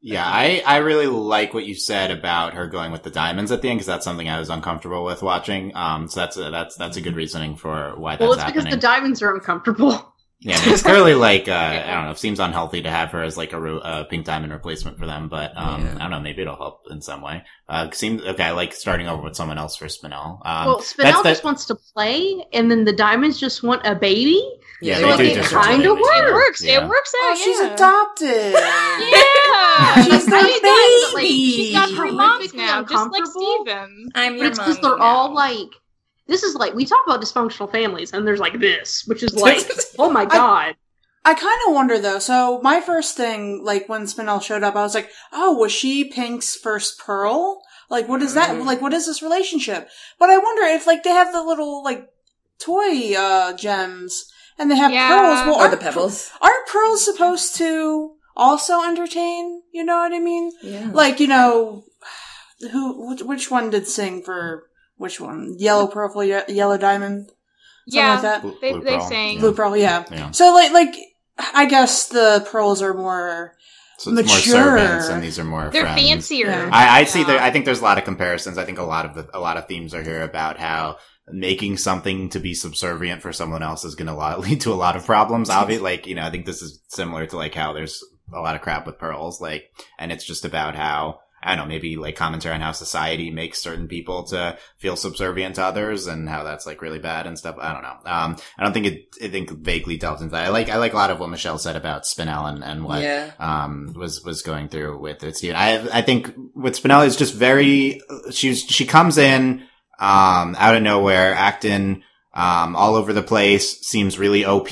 Yeah, I, I really like what you said about her going with the diamonds at the end because that's something I was uncomfortable with watching. Um, so that's a, that's that's a good reasoning for why that's well, it's happening. because the diamonds are uncomfortable. Yeah, I mean, it's clearly like uh, I don't know. It seems unhealthy to have her as like a, ro- a pink diamond replacement for them, but um, Yeah. I don't know. Maybe it'll help in some way. Uh, seems okay. I like starting over with someone else for Spinel. Um, well, that's Spinel the- just wants to play, and then the diamonds just want a baby. yeah, So they like do it kinda works. It works. Yeah. It works out. Oh, she's adopted. Yeah, She's the I mean, like, baby. she's got her moms now, just like. Steven. I'm But your it's because they're now. all like, this is like we talk about dysfunctional families, and there's like this, which is like, oh my god. I kind of wonder though. So my first thing, like when Spinel showed up, I was like, "Oh, was she Pink's first pearl? Like, what is that? Mm. Like, what is this relationship?" But I wonder if like they have the little like toy uh gems and they have Yeah. pearls. Well, or the pebbles. Aren't pearls supposed to also entertain? You know what I mean? Yeah. Like, you know, who? Which, which one did sing for which one? Yellow, purple, ye- yellow diamond. Something Yeah, like that. Blue- They- Blue they Pearl. sang. Blue pearl, yeah. Yeah. So like like I guess the pearls are more So it's Mature. more servants, and these are more they're friends. fancier. Yeah. I, I see there. I think there's a lot of comparisons. I think a lot of the a lot of themes are here about how making something to be subservient for someone else is going to lead to a lot of problems. Obviously, like you know, I think this is similar to like how there's a lot of crap with pearls, like, and it's just about how. I don't know, maybe like commentary on how society makes certain people to feel subservient to others and how that's like really bad and stuff. I don't know. Um, I don't think it, I think vaguely delves into that. I like, I like a lot of what Michelle said about Spinel and, and what, yeah. um, was was going through with it. I I think with Spinelli is just very. She's she comes in um out of nowhere, acting um all over the place, seems really OP,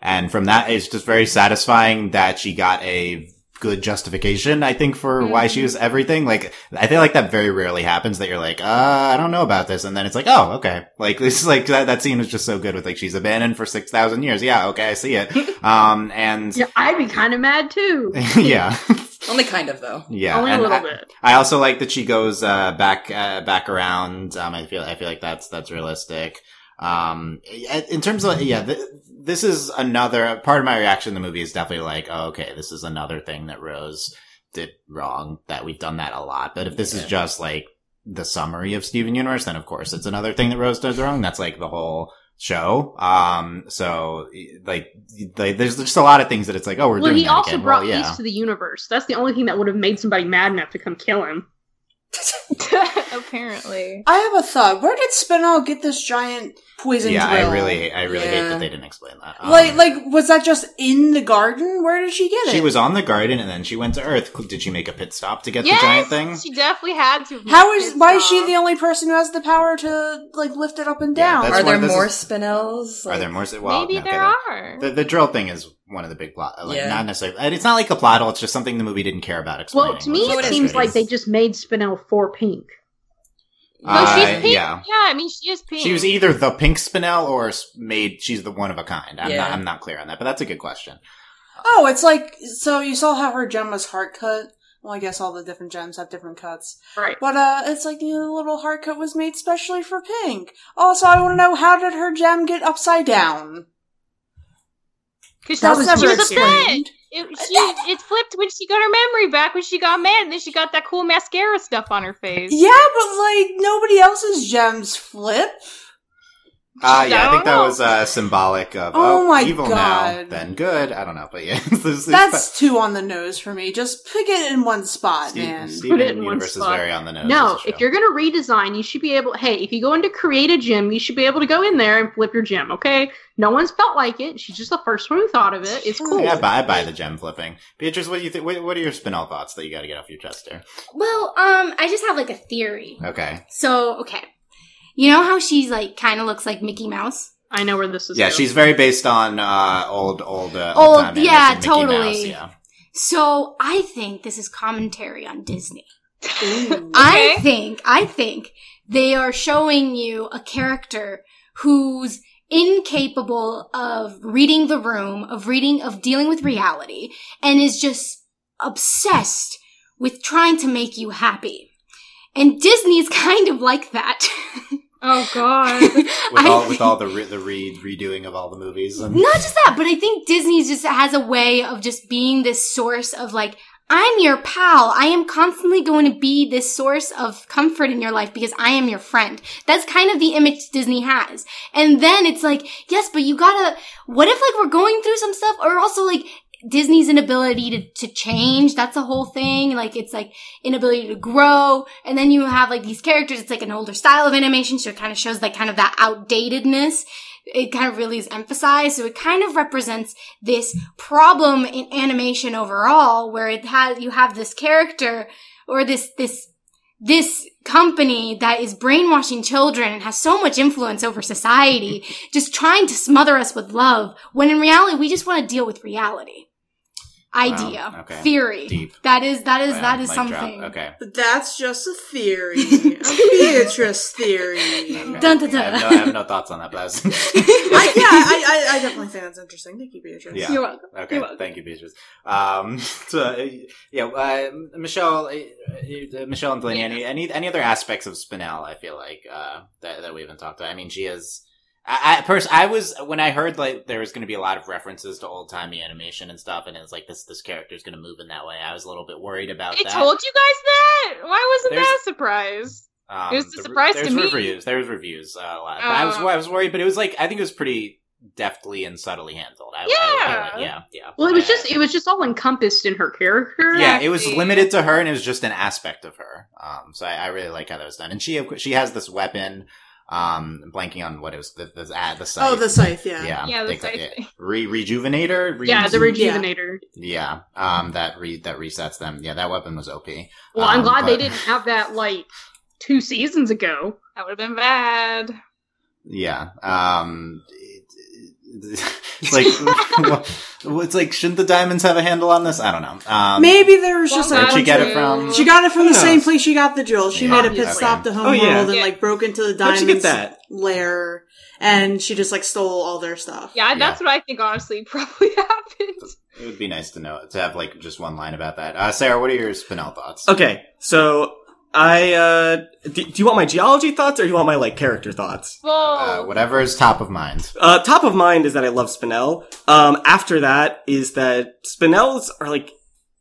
and from that it's just very satisfying that she got a good justification. I think for why she was everything. Like I feel like that very rarely happens. That you're like, uh, I don't know about this, and then it's like, oh, okay. Like this is like that. That scene was just so good with like she's abandoned for six thousand years. Yeah, okay, I see it. Um, and Yeah, I'd be kind of mad too. yeah. Only kind of though. Yeah, Only a little I, bit. I also like that she goes uh, back uh, back around. Um, I feel I feel like that's that's realistic. Um, in terms of yeah, th- this is another part of my reaction to the movie is definitely like, oh, okay, this is another thing that Rose did wrong. That we've done that a lot. But if this is just like the summary of Steven Universe, then of course it's another thing that Rose does wrong. That's like the whole show. Um, so like, like there's just a lot of things that it's like, oh, we're well, doing he also again. brought well, yeah. peace to the universe. That's the only thing that would have made somebody mad enough to come kill him. Apparently. I have a thought. Where did Spinel get this giant poison yeah, drill? I really, I really hate that they didn't explain that. Um, like, like, was that just in the garden? Where did she get it? she was on the garden and then she went to Earth. Did she make a pit stop to get yes, the giant thing? she definitely had to. How is? Pissed Why is she the only person who has the power to like lift it up and Yeah, down? that's Are there more is- spinels? Are there more? Well, Maybe okay, there are. The, the drill thing is one of the big plot, like Yeah. not necessarily. and It's not like a plot hole. It's just something the movie didn't care about explaining. Well, to me, it it is seems like they just made Spinel for pink. No, she's Uh, pink. yeah. Yeah. I mean she is pink. She was either the pink Spinel or made. She's the one of a kind. I'm Yeah. not. I'm not clear on that, but that's a good question. Oh, it's like so you saw how her gem was heart cut. Well, I guess all the different gems have different cuts, Right. but uh, it's like you know, the little heart cut was made specially for Pink. Also, I want to know how did her gem get upside down? Because That she was was, she never was explained. It, she, it flipped when she got her memory back when she got mad, and then she got that cool mascara stuff on her face. Yeah, but like nobody else's gems flip. Uh, yeah, I, I think don't that was uh, symbolic of Oh oh, my evil now, then good. I don't know, but yeah, This is- That's too on the nose for me. Just pick it in one spot, Steve, man. Steven Put it in one Universe is spot. very on the nose. No, if you're gonna redesign, you should be able. Hey, if you go into create a gym, you should be able to go in there and flip your gym. Okay, no one's felt like it. She's just the first one who thought of it. It's cool. Yeah, I buy, I buy the gem flipping. Beatrice, what do you think? What, what are your spin-off thoughts that you got to get off your chest there? Well, um, I just have like a theory. Okay. So, okay. You know how she's like kind of looks like Mickey Mouse? I know where this is. Yeah, going. she's very based on uh, old, old, uh, Old, time yeah, totally. Mouse, yeah. So, I think this is commentary on Disney. Ooh. I Okay. think, I think they are showing you a character who's incapable of reading the room, of reading, of dealing with reality, and is just obsessed with trying to make you happy. And Disney's kind of like that. Oh God. With all, with all the re- the re- redoing of all the movies. And, Not just that, but I think Disney just has a way of just being this source of like, I'm your pal. I am constantly going to be this source of comfort in your life because I am your friend. That's kind of the image Disney has. And then it's like, yes, but you gotta, what if like we're going through some stuff or also like, Disney's inability to, to change. That's a whole thing. Like, it's like inability to grow. And then you have like these characters. It's like an older style of animation. So it kind of shows like kind of that outdatedness it kind of really is emphasized. So it kind of represents this problem in animation overall, where it has, you have this character or this, this, this company that is brainwashing children and has so much influence over society, just trying to smother us with love, when in reality, we just want to deal with reality. Idea. Wow, okay. Theory. Deep. That is, that is, Wow, that is mic drop. something. Okay. But that's just a theory. a Beatrice theory. okay. Dun, dun, I, have no, I have no thoughts on that, but that's I, yeah, I, I, I definitely think that's interesting. Thank you, Beatrice. Yeah. You're welcome. Okay, You're welcome. thank you, Beatrice. Um, so, uh, yeah, uh, Michelle, uh, uh, Michelle and Delaney, any, any any other aspects of Spinel? I feel like uh, that that we haven't talked about. I mean, she is. I, I pers- I was when I heard like there was going to be a lot of references to old timey animation and stuff, and it's like this this character is going to move in that way. I was a little bit worried about I that. told you guys that. Why wasn't There's- that a surprise? Um, It was a the- surprise to there's me. Reviews. There was reviews. Uh, a lot. But I was Oh. I was worried, but it was like I think it was pretty deftly and subtly handled. I, I- I Yeah. yeah, yeah. Well, it was I- just it was just all encompassed in her character. yeah, it was limited to her, and it was just an aspect of her. Um, so I, I really like how that was done. And she she has this weapon. Um, I'm blanking on what it was. The the, uh, the scythe. Oh, the scythe, yeah. yeah, Yeah, the they call- scythe. Re- rejuvenator. Re- Yeah, the rejuvenator. yeah. Um, that re that resets them. Yeah, that weapon was OP. Well, I'm Um, glad they didn't have that like two seasons ago. That would have been bad. Yeah. Um, it- it's like it's like shouldn't the diamonds have a handle on this? I don't know. Um, Maybe there was just a Where'd she get it from? She got it from Who the same place she got the jewel. She Yeah, made a pit obviously. stop to home Oh, yeah. world and Yeah. like broke into the How'd she get that? lair, and she just like stole all their stuff. Yeah, that's what I think. Honestly, probably happened. It would be nice to know to have like just one line about that. Uh, Sarah, what are your Spinel thoughts? Okay, so I uh do, do you want my geology thoughts or do you want my like character thoughts? Uh, whatever is top of mind. Uh top of mind is that I love Spinel. Um after that is that Spinels are like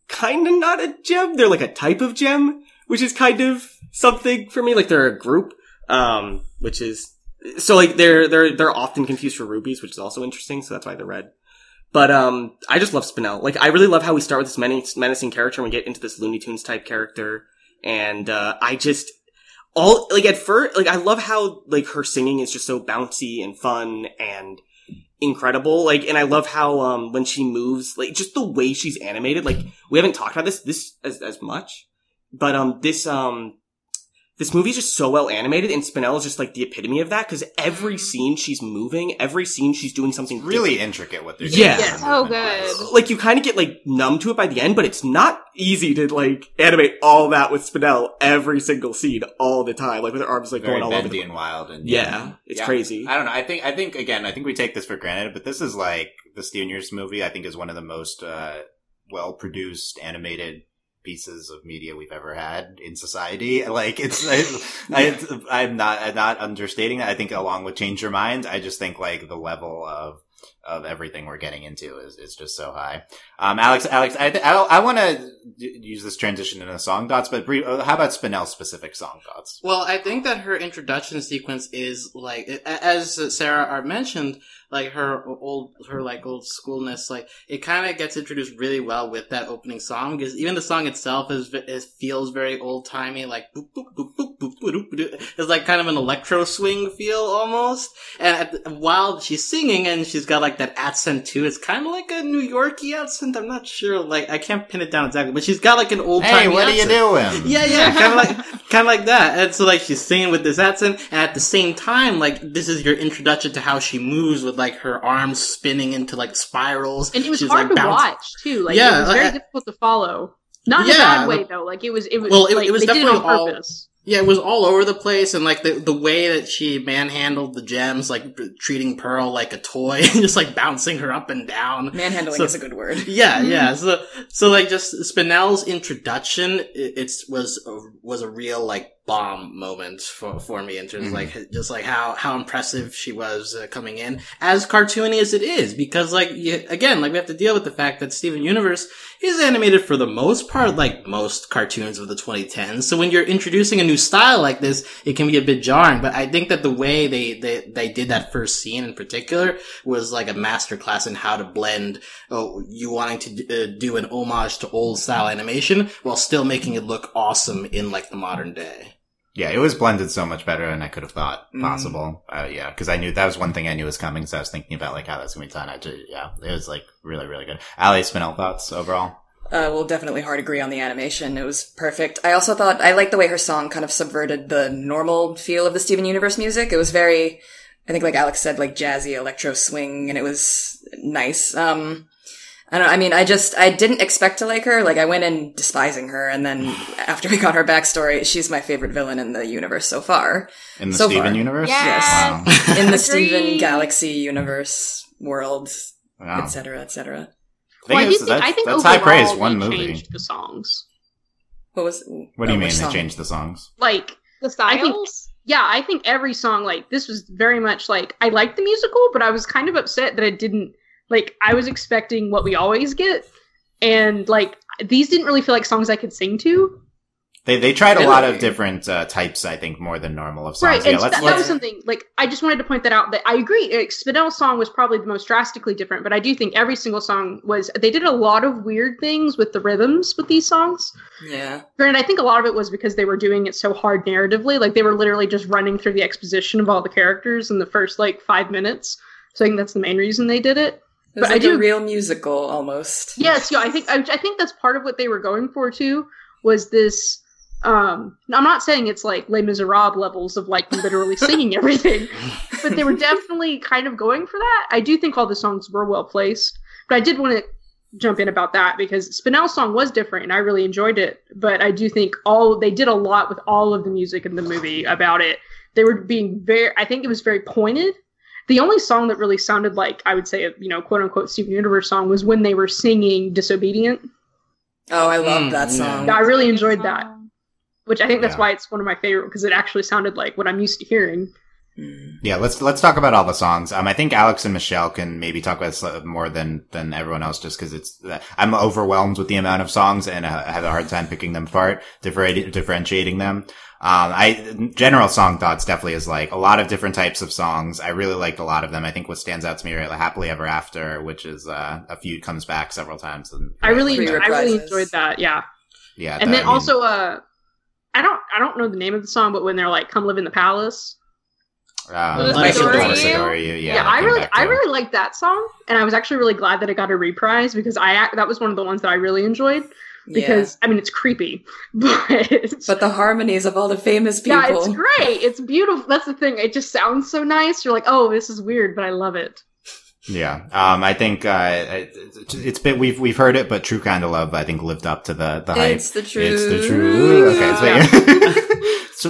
kind of not a gem. They're like a type of gem which is kind of something for me. Like they're a group, um, which is so like they're they're they're often confused for rubies, which is also interesting. So that's why they're red. But um, I just love Spinel. Like I really love how we start with this menace- menacing character and we get into this Looney Tunes type character, and uh, I just all like at first like I love how like her singing is just so bouncy and fun and incredible. Like, and I love how um when she moves, like just the way she's animated. Like we haven't talked about this this as as much, but um this um this movie is just so well animated, and Spinel is just like the epitome of that because every scene she's moving, every scene she's doing something Really different. intricate what they're Yeah. doing. Yeah. So movement-wise. good. Like you kind of get like numb to it by the end, but it's not easy to like animate all that with Spinel every single scene all the time, like with her arms like Very going all over the and wild and Yeah, it's Yeah. crazy. I don't know. I think I think again. I think we take this for granted, but this is like the Steven Universe movie. I think is one of the most uh, well produced animated pieces of media we've ever had in society. Like it's, I, I, I'm not I'm not understating that. I think along with Change Your Mind, I just think like the level of of everything we're getting into is, is just so high. Um, Alex, Alex, I, I, I want to use this transition into song thoughts, but brief, uh, how about Spinel's specific song thoughts? Well, I think that her introduction sequence is like, as Sarah Art mentioned, like her old, her like old schoolness, like it kind of gets introduced really well with that opening song because even the song itself is, it feels very old timey, like boop, boop, boop, boop, boop, boop, boop, boop. it's like kind of an electro swing feel almost. And the, while she's singing and she's got like that accent too, it's kind of like a New Yorkie accent. I'm not sure, like I can't pin it down exactly, but she's got like an old timey Hey, what are you doing? Yeah, yeah, kind of like, kind of like that. And so, like, she's singing with this accent, and at the same time, like, this is your introduction to how she moves with like her arms spinning into like spirals. And it was hard like, to bouncing- watch too. Like Yeah, it was very I- difficult to follow. Not in a bad way though. Like it was, it was. Well, it- like, it was they did it on definitely all- purpose. Yeah, it was all over the place, and like the the way that she manhandled the gems, like treating Pearl like a toy, just like bouncing her up and down. Manhandling So- is a good word. Yeah, yeah. So, so like just Spinel's introduction, it, it's was a, was a real like bomb moment for for me in terms of like just like how how impressive she was uh, coming in as cartoony as it is because like you, again like we have to deal with the fact that Steven Universe is animated for the most part like most cartoons of the 2010s. So when you're introducing a new style like this, it can be a bit jarring. But I think that the way they they they did that first scene in particular was like a masterclass in how to blend oh, you wanting to d- uh, do an homage to old style animation while still making it look awesome in like the modern day. Yeah, it was blended so much better than I could have thought Mm. possible. Uh, yeah, because I knew that was one thing I knew was coming, so I was thinking about like how that's gonna be done. I just, yeah, it was like really, really good. Ali Spinel thoughts overall. Uh, we'll definitely hard agree on the animation. It was perfect. I also thought I liked the way her song kind of subverted the normal feel of the Steven Universe music. It was very, I think, like Alex said, like jazzy electro swing, and it was nice. Um, I don't. know, I mean, I just I didn't expect to like her. Like I went in despising her, and then after we got her backstory, she's my favorite villain in the universe so far. In the So Steven far. universe? Yes. Wow. In the Steven Galaxy universe world, Wow. etc., etc. Well, I, Think do it's- think, I that's- think that's high praise. One they movie. changed the songs. What was? What do you mean which they changed the songs? Like The I styles. think- yeah, I think every song like this was very much like I liked the musical, but I was kind of upset that it didn't like I was expecting what we always get, and like these didn't really feel like songs I could sing to. They they tried a lot of different uh, types, I think, more than normal of songs. Right, Yeah, and let's, that, that let's was something like I just wanted to point that out. That I agree, like, Spinel's song was probably the most drastically different, but I do think every single song was. They did a lot of weird things with the rhythms with these songs. Yeah. Granted, I think a lot of it was because they were doing it so hard narratively. Like they were literally just running through the exposition of all the characters in the first like five minutes. So I think that's the main reason they did it. It was But I like do- a real musical almost. Yes, yeah, I think I, I think that's part of what they were going for too. Was this? Um, I'm not saying it's like Les Miserables levels of like literally singing everything, but they were definitely kind of going for that. I do think all the songs were well placed, but I did want to jump in about that because Spinel's song was different and I really enjoyed it. But I do think all they did a lot with all of the music in the movie about it. They were being very. I think it was very pointed. The only song that really sounded like I would say a you know quote unquote Steven Universe song was when they were singing "Disobedient." Oh, I love Mm, that yeah. song. I really enjoyed that, which I think that's Yeah. why it's one of my favorite because it actually sounded like what I'm used to hearing. Mm. Yeah, let's let's talk about all the songs. Um, I think Alex and Michelle can maybe talk about this more than than everyone else, just because it's I'm overwhelmed with the amount of songs and I have a hard time picking them apart, differenti- differentiating them. Um, I general song thoughts definitely is like a lot of different types of songs. I really liked a lot of them. I think what stands out to me right, like "Happily Ever After," which is uh, a feud comes back several times. And I really, Three I really enjoyed that. Yeah, yeah, and that- then I mean- also, uh, I don't, I don't know the name of the song, but when they're like, "Come live in the palace," um, Let Us Like Adore You. Adore You. Yeah, yeah, I really, back I really liked that song, and I was actually really glad that it got a reprise because I that was one of the ones that I really enjoyed because I mean it's creepy, but but the harmonies of all the famous people. yeah, it's great. It's beautiful. That's the thing. It just sounds so nice. You're like, oh, this is weird, but I love it. Yeah, um, I think uh, it, it's been we've we've heard it, but "True Kind of Love" I think lived up to the the hype. It's the truth. It's the truth. Okay, so,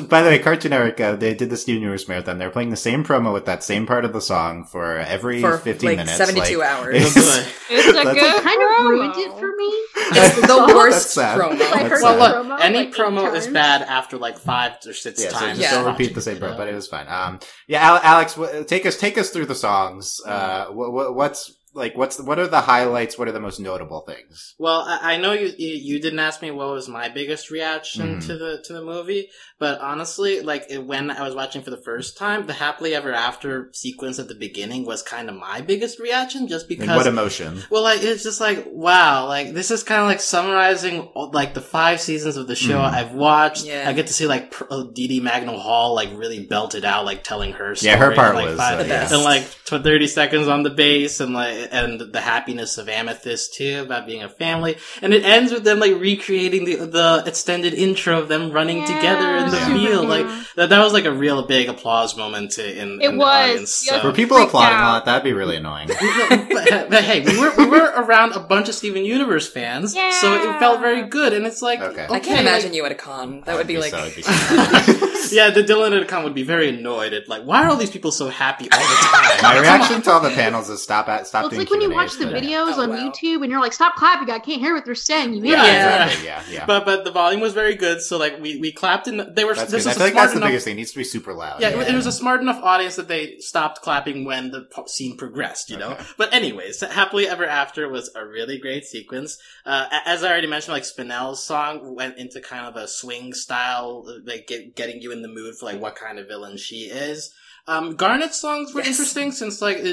so by the way, Cartoon Network uh, they did this New Universe marathon. They're playing the same promo with that same part of the song for every for fifteen like minutes, 72 like- hours. Boy. It's a good It kind of promo. ruined it for me. It's the That's worst sad. promo. I That's well, sad. look, promo, any like, promo is times. bad after like five or six Yeah, so times. just Yeah. don't repeat the same promo, but it was fine. Um, yeah, Al- Alex, w- take us take us through the songs. Uh, wh- wh- what's like what's what are the highlights? What are the most notable things? Well, I, I know you, you you didn't ask me what was my biggest reaction Mhm. to the to the movie, but honestly, like when I was watching for the first time, the happily ever after sequence at the beginning was kind of my biggest reaction, just Like, because. what emotion? well, like it's just like wow, like this is kind of like summarizing like the five seasons of the show Mhm. I've watched. Yeah. I get to see like pr- uh, Deedee Magno Hall like really belted out, like telling her story. Yeah, her part in, like, was, five- uh, The best. and like tw- thirty seconds on the bass, and like and the happiness of Amethyst too about being a family, and it ends with them like recreating the the extended intro of them running together in the Yeah. field. Like that, that was like a real big applause moment to, in, It in was. the audience. Yeah. So. Were people freaked applauding a lot? That'd be really annoying. but, but hey, we were we were around a bunch of Steven Universe fans, so it felt very good. And it's like, Okay. okay, I can't imagine you at a con. That would be like. So be so- yeah, the Dylan at a con would be very annoyed at like, why are all these people so happy all the time? My reaction to all the panels is stop at stop Well, it's like when you watch the videos Oh, on. YouTube and you're like, "Stop clapping! I can't hear what they're saying." You Yeah. Yeah, exactly. Yeah, yeah. But but the volume was very good, so like we, we clapped and they were. that's this good. I was feel a like smart that's the enough. biggest thing. It needs to be super loud. Yeah, it was a smart enough audience that they stopped clapping when the po- scene progressed, you know? Okay. But anyways, Happily Ever After was a really great sequence. Uh, as I already mentioned, like Spinel's song went into kind of a swing style, like get, getting you in the mood for like what kind of villain she is. Um, Garnet's songs were Yes. interesting since like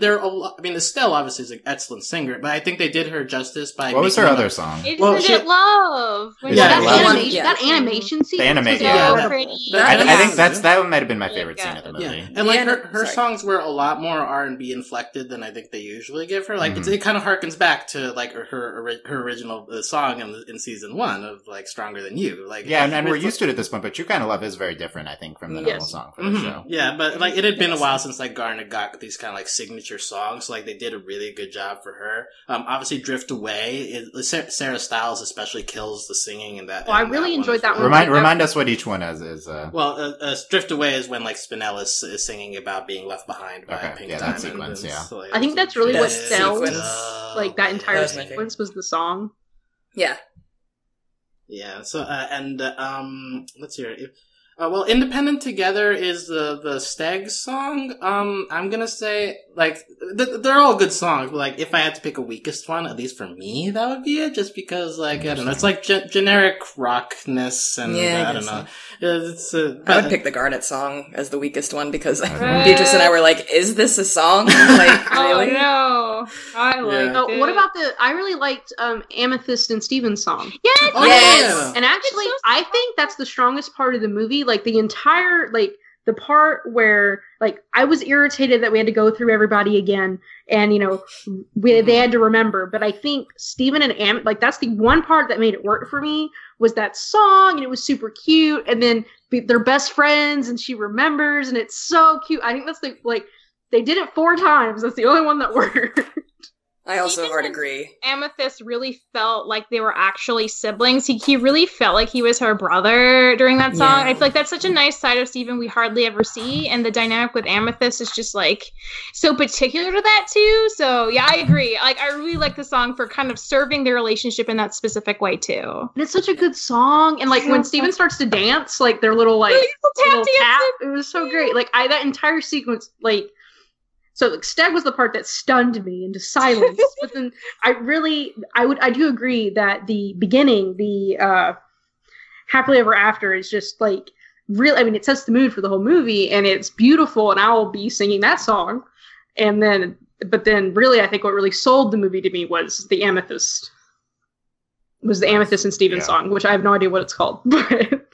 they're a lot, I mean Estelle obviously is an excellent singer, but I think they did her justice by What was her other a- song? Isn't Well, it she- love? Well, Yeah, that, love. animation, Yeah. that animation sequence anima- was yeah. So Yeah. pretty. I, That- I think that's that one might have been my Yeah, favorite scene of the Yeah, movie. and like her, her sorry. songs were a lot more R and B inflected than I think they usually give her. Like it's, Mhm. it kind of harkens back to like her her, her original uh, song in, in season one of like "Stronger Than You." Like Yeah, and, and we're used to it at this point, but True Kind of Love is very different, I think, from the normal Yes. song for the Mhm. show. Yeah, but like it had been a while since like Garnet got these kind of like signature songs. So, like they did a really good job for her. Um, obviously, "Drift Away." It, Sarah, Sarah Stiles especially kills the singing in that. Oh, I really one enjoyed as that well. one. Remind remind us what each one is. Is uh, Well, uh, uh, "Drift Away" is when like Spinella is, is singing about being left behind by Okay, Pink yeah, that sequence, yeah. so, like, I think that's really what Best sells like that entire That was my favorite. sequence was the song. Yeah. Yeah. So uh, and uh, um, let's hear it. Uh, well, "Independent Together" is the the Steg song. Um, I'm gonna say like th- they're all good songs, but like if I had to pick a weakest one, at least for me, that would be it. Just because like I don't know, it's like ge- generic rockness, and Yeah, I I don't know. Yeah, It's uh, I would but- pick the Garnet song as the weakest one because Okay. Beatrice and I were like, "Is this a song? Like, Oh really?" no, I liked Oh, it. what about the? I really liked um, Amethyst and Steven's song. Yeah, Oh, Yes. yeah. And actually, so I think that's the strongest part of the movie. Like the entire, like the part where, like, I was irritated that we had to go through everybody again, and you know, we, they had to remember. But I think Steven and Am, like, that's the one part that made it work for me was that song, and it was super cute. And then they're best friends, and she remembers, and it's so cute. I think that's the like they did it four times. That's the only one that worked. I also Even hard agree. Amethyst really felt like they were actually siblings. He, he really felt like he was her brother during that song. Yeah. I feel like that's such a nice side of Steven we hardly ever see. And the dynamic with Amethyst is just like so particular to that too. So yeah, I agree. Like I really like the song for kind of serving their relationship in that specific way too. And it's such a good song. And like when Steven starts to dance, like their little like Little tap little tap, it was so great. Like I that entire sequence, like so like, Steg was the part that stunned me into silence. but then I really I would I do agree that the beginning, the uh happily ever after is just like really I mean it sets the mood for the whole movie and it's beautiful and I will be singing that song. And then but then really I think what really sold the movie to me was the amethyst. Was the Amethyst and Steven Yeah. song, which I have no idea what it's called. But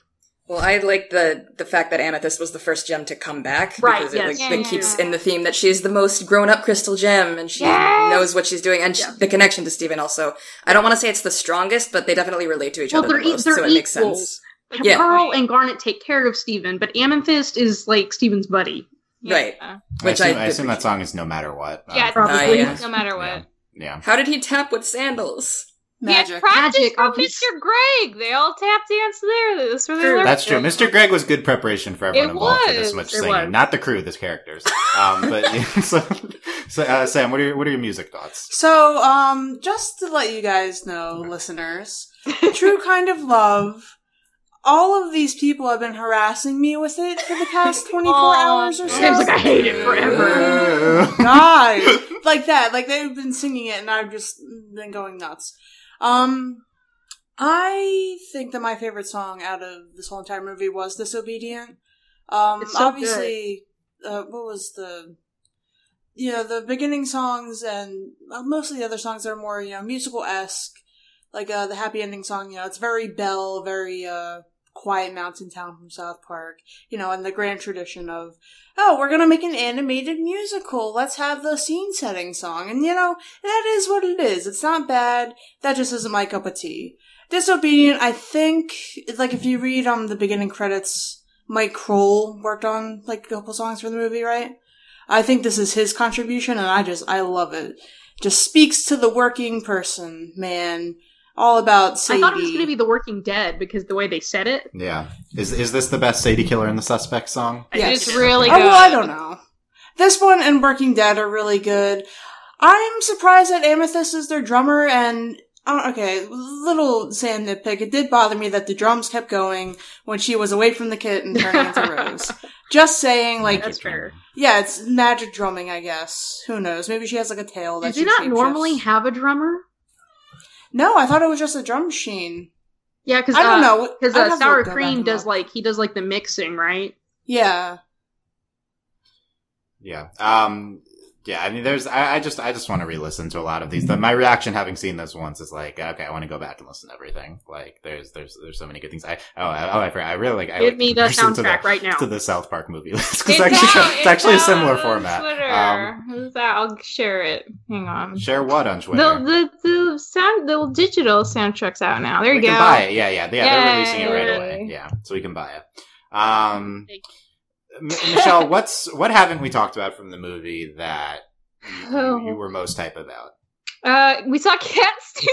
Well, I like the the fact that Amethyst was the first gem to come back Right, because yes. it, like, Yeah, it yeah, keeps yeah. in the theme that she's the most grown up crystal gem and she Yes! knows what she's doing and she, the connection to Steven also. I don't want to say it's the strongest, but they definitely relate to each Well, other they're the most, they're so it makes equals. sense. Yeah. Pearl and Garnet take care of Steven, but Amethyst is like Steven's buddy. Right. Yeah. Which I assume, I I assume that song is no matter what. Yeah, Um, Probably. Uh, yeah. no matter yeah. what. Yeah. How did he tap with sandals? He Magic. practice Magic, from obvious- Mr. Greg. They all tap dance there. That's where they True. learned. That's true. Mr. Greg was good preparation for everyone It involved for this much It singing. was. Not the crew, the characters. Um, but yeah, so, so uh, Sam, what are your what are your music thoughts? So, um, just to let you guys know, listeners, True Kind of Love, all of these people have been harassing me with it for the past 24 Aw. hours or so. Sam's like, I hate it forever. God, like that. Like they've been singing it, and I've just been going nuts. Um, I think that my favorite song out of this whole entire movie was "Disobedient." Um, so obviously, uh, what was the, you know, the beginning songs and uh, most of the other songs are more, you know, musical esque. Like uh, the happy ending song, you know, it's very Bell, very uh, quiet mountain town from South Park. You know, and the grand tradition of oh, we're gonna make an animated musical. Let's have the scene setting song. And you know, that is what it is. It's not bad. That just isn't my cup of tea. Disobedient, I think, like if you read um the beginning credits, Mike Krol worked on like a couple songs for the movie, right? I think this is his contribution and I just I love it. Just speaks to the working person, man. All about I thought it was going to be The Working Dead because the way they said it. Yeah. Is is this the best Sadie Killer and the Suspect song? Yes. It's really Oh, good. well, I don't know. This one and Working Dead are really good. I'm surprised that Amethyst is their drummer, and uh, okay, little Sam nitpick. It did bother me that the drums kept going when she was away from the kit and turning into Rose. Just saying, like, That's fair. yeah, it's magic drumming, I guess. Who knows? Maybe she has like a tail that Does she not normally have a drummer? No, I thought it was just a drum machine. Yeah, because I don't know. Because I'd uh, Sour Cream does look. like he does like the mixing, right? Yeah. Yeah. Um. Yeah. I mean, there's. I, I just. I just want to re-listen to a lot of these. The, my reaction, having seen this once, is like, okay, I want to go back and listen to everything. Like, there's, there's, there's so many good things. I. Oh. I, oh. I, forgot. I really like. I Give like me the soundtrack right now. to the South Park movie list It's because actually, out, it's actually a similar format. Twitter. Um, Who's that? I'll share it. Hang on. share what on Twitter? The the the sound the digital soundtrack's out now. There you we go. can buy it. Yeah, yeah, yeah. They're releasing it right away. Yeah, so we can buy it. Um, M- Michelle, what's what haven't we talked about from the movie that you, Oh. you, you were most hype about? Uh, we saw Cat Steven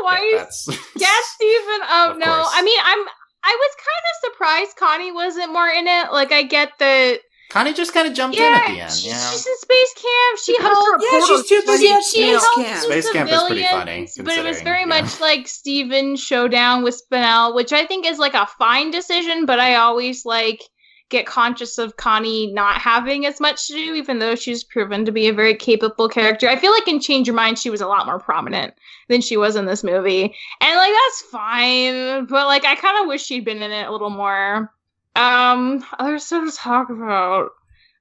twice. Yeah, Cat Steven. Oh Of no! course. I mean, I'm. I was kind of surprised Connie wasn't more in it. Like, I get the Connie just kind of jumped yeah, in at the end. she- You know? she's in space camp. She She comes helped. from a Yeah, she's too busy at she space camp. the Space camp is pretty funny, but it was very you know. much like Steven's showdown with Spinel, which I think is like a fine decision. But I always like get conscious of Connie not having as much to do, even though she's proven to be a very capable character. I feel like in Change Your Mind, she was a lot more prominent than she was in this movie, and like that's fine. But like, I kind of wish she'd been in it a little more. Um, other stuff to talk about.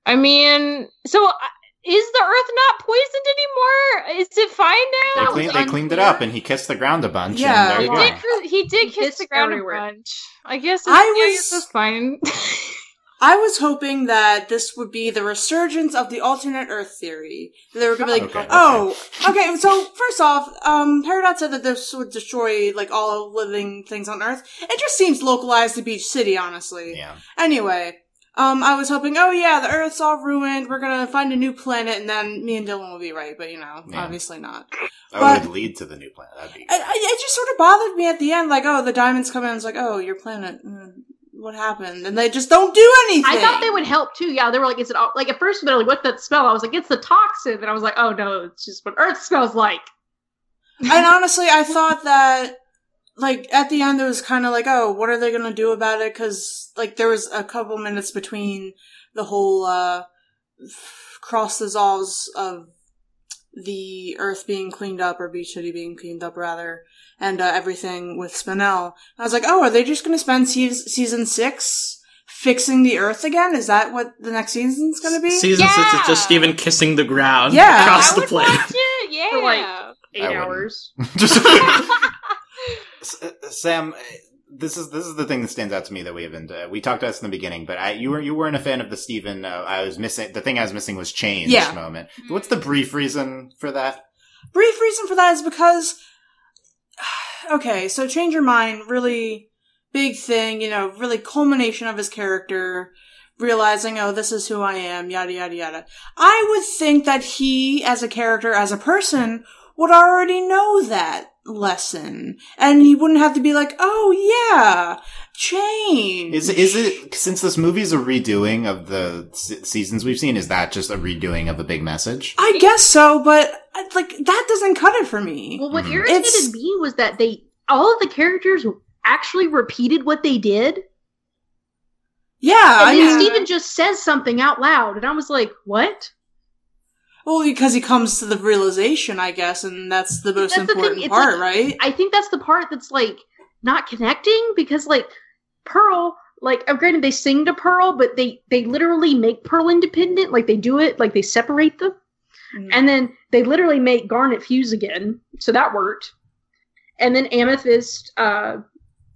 I mean, so uh, is the Earth not poisoned anymore? Is it fine now? That clean, they cleaned it up, and he kissed the ground a bunch. Yeah, and there He you well- go. did. He did He kiss kissed the ground everywhere. a bunch. I guess. It's, I I was- guess it's fine. I was hoping that this would be the resurgence of the alternate Earth theory. They were gonna be like, Okay, oh, okay. So first off, um, Peridot said that this would destroy like all living things on Earth. It just seems localized to Beach City, honestly. Yeah. Anyway, Um, I was hoping, oh yeah, the Earth's all ruined. We're gonna find a new planet, and then me and Dylan will be right. But you know, Yeah. obviously not. That But- would lead to the new planet. That'd be. I, I, it just sort of bothered me at the end, like, oh, the diamonds come in. It's like, oh, your planet. mm, What happened? And they just don't do anything. I thought they would help too. Yeah, they were like, "Is it all-" like at first they're like, "What's that smell?" I was like, "It's the toxin," and I was like, "Oh no, it's just what Earth smells like." and honestly, I thought that, like, at the end, it was kind of like, oh, what are they going to do about it? Because, like, there was a couple minutes between the whole, uh, cross dissolves of the Earth being cleaned up, or Beach City being cleaned up, rather, and uh, everything with Spinel. I was like, oh, are they just going to spend se- season six fixing the Earth again? Is that what the next season's going to be? Season six is just Steven kissing the ground Yeah. across I the would planet. watch it. Yeah. For, like, Eight I hours. Just S- uh, Sam, uh, this is this is the thing that stands out to me that we haven't. Uh, we talked about this in the beginning, but I, you were you weren't a fan of the Steven. Uh, I was missing the thing. I was missing was change Yeah. moment. What's the brief reason for that? brief reason for that is because okay so change your mind really big thing you know really culmination of his character realizing oh this is who i am yada yada yada. I would think that he as a character as a person would already know that lesson and you wouldn't have to be like oh yeah change Is is it since this movie is a redoing of the se- seasons we've seen? Is that just a redoing of a big message? i guess so but like that doesn't cut it for me Well, what Mhm. irritated It's- me was that they all of the characters actually repeated what they did, yeah and i then mean Steven just says something out loud, and I was like, "What?" Well, because he comes to the realization, I guess, and that's the most That's important it's part, like- right? I think that's the part that's like not connecting because like Pearl, like uh, granted they sing to Pearl, but they they literally make Pearl independent. Like they do it, like they separate them, Mhm. and then they literally make Garnet fuse again, so that worked. And then Amethyst, uh,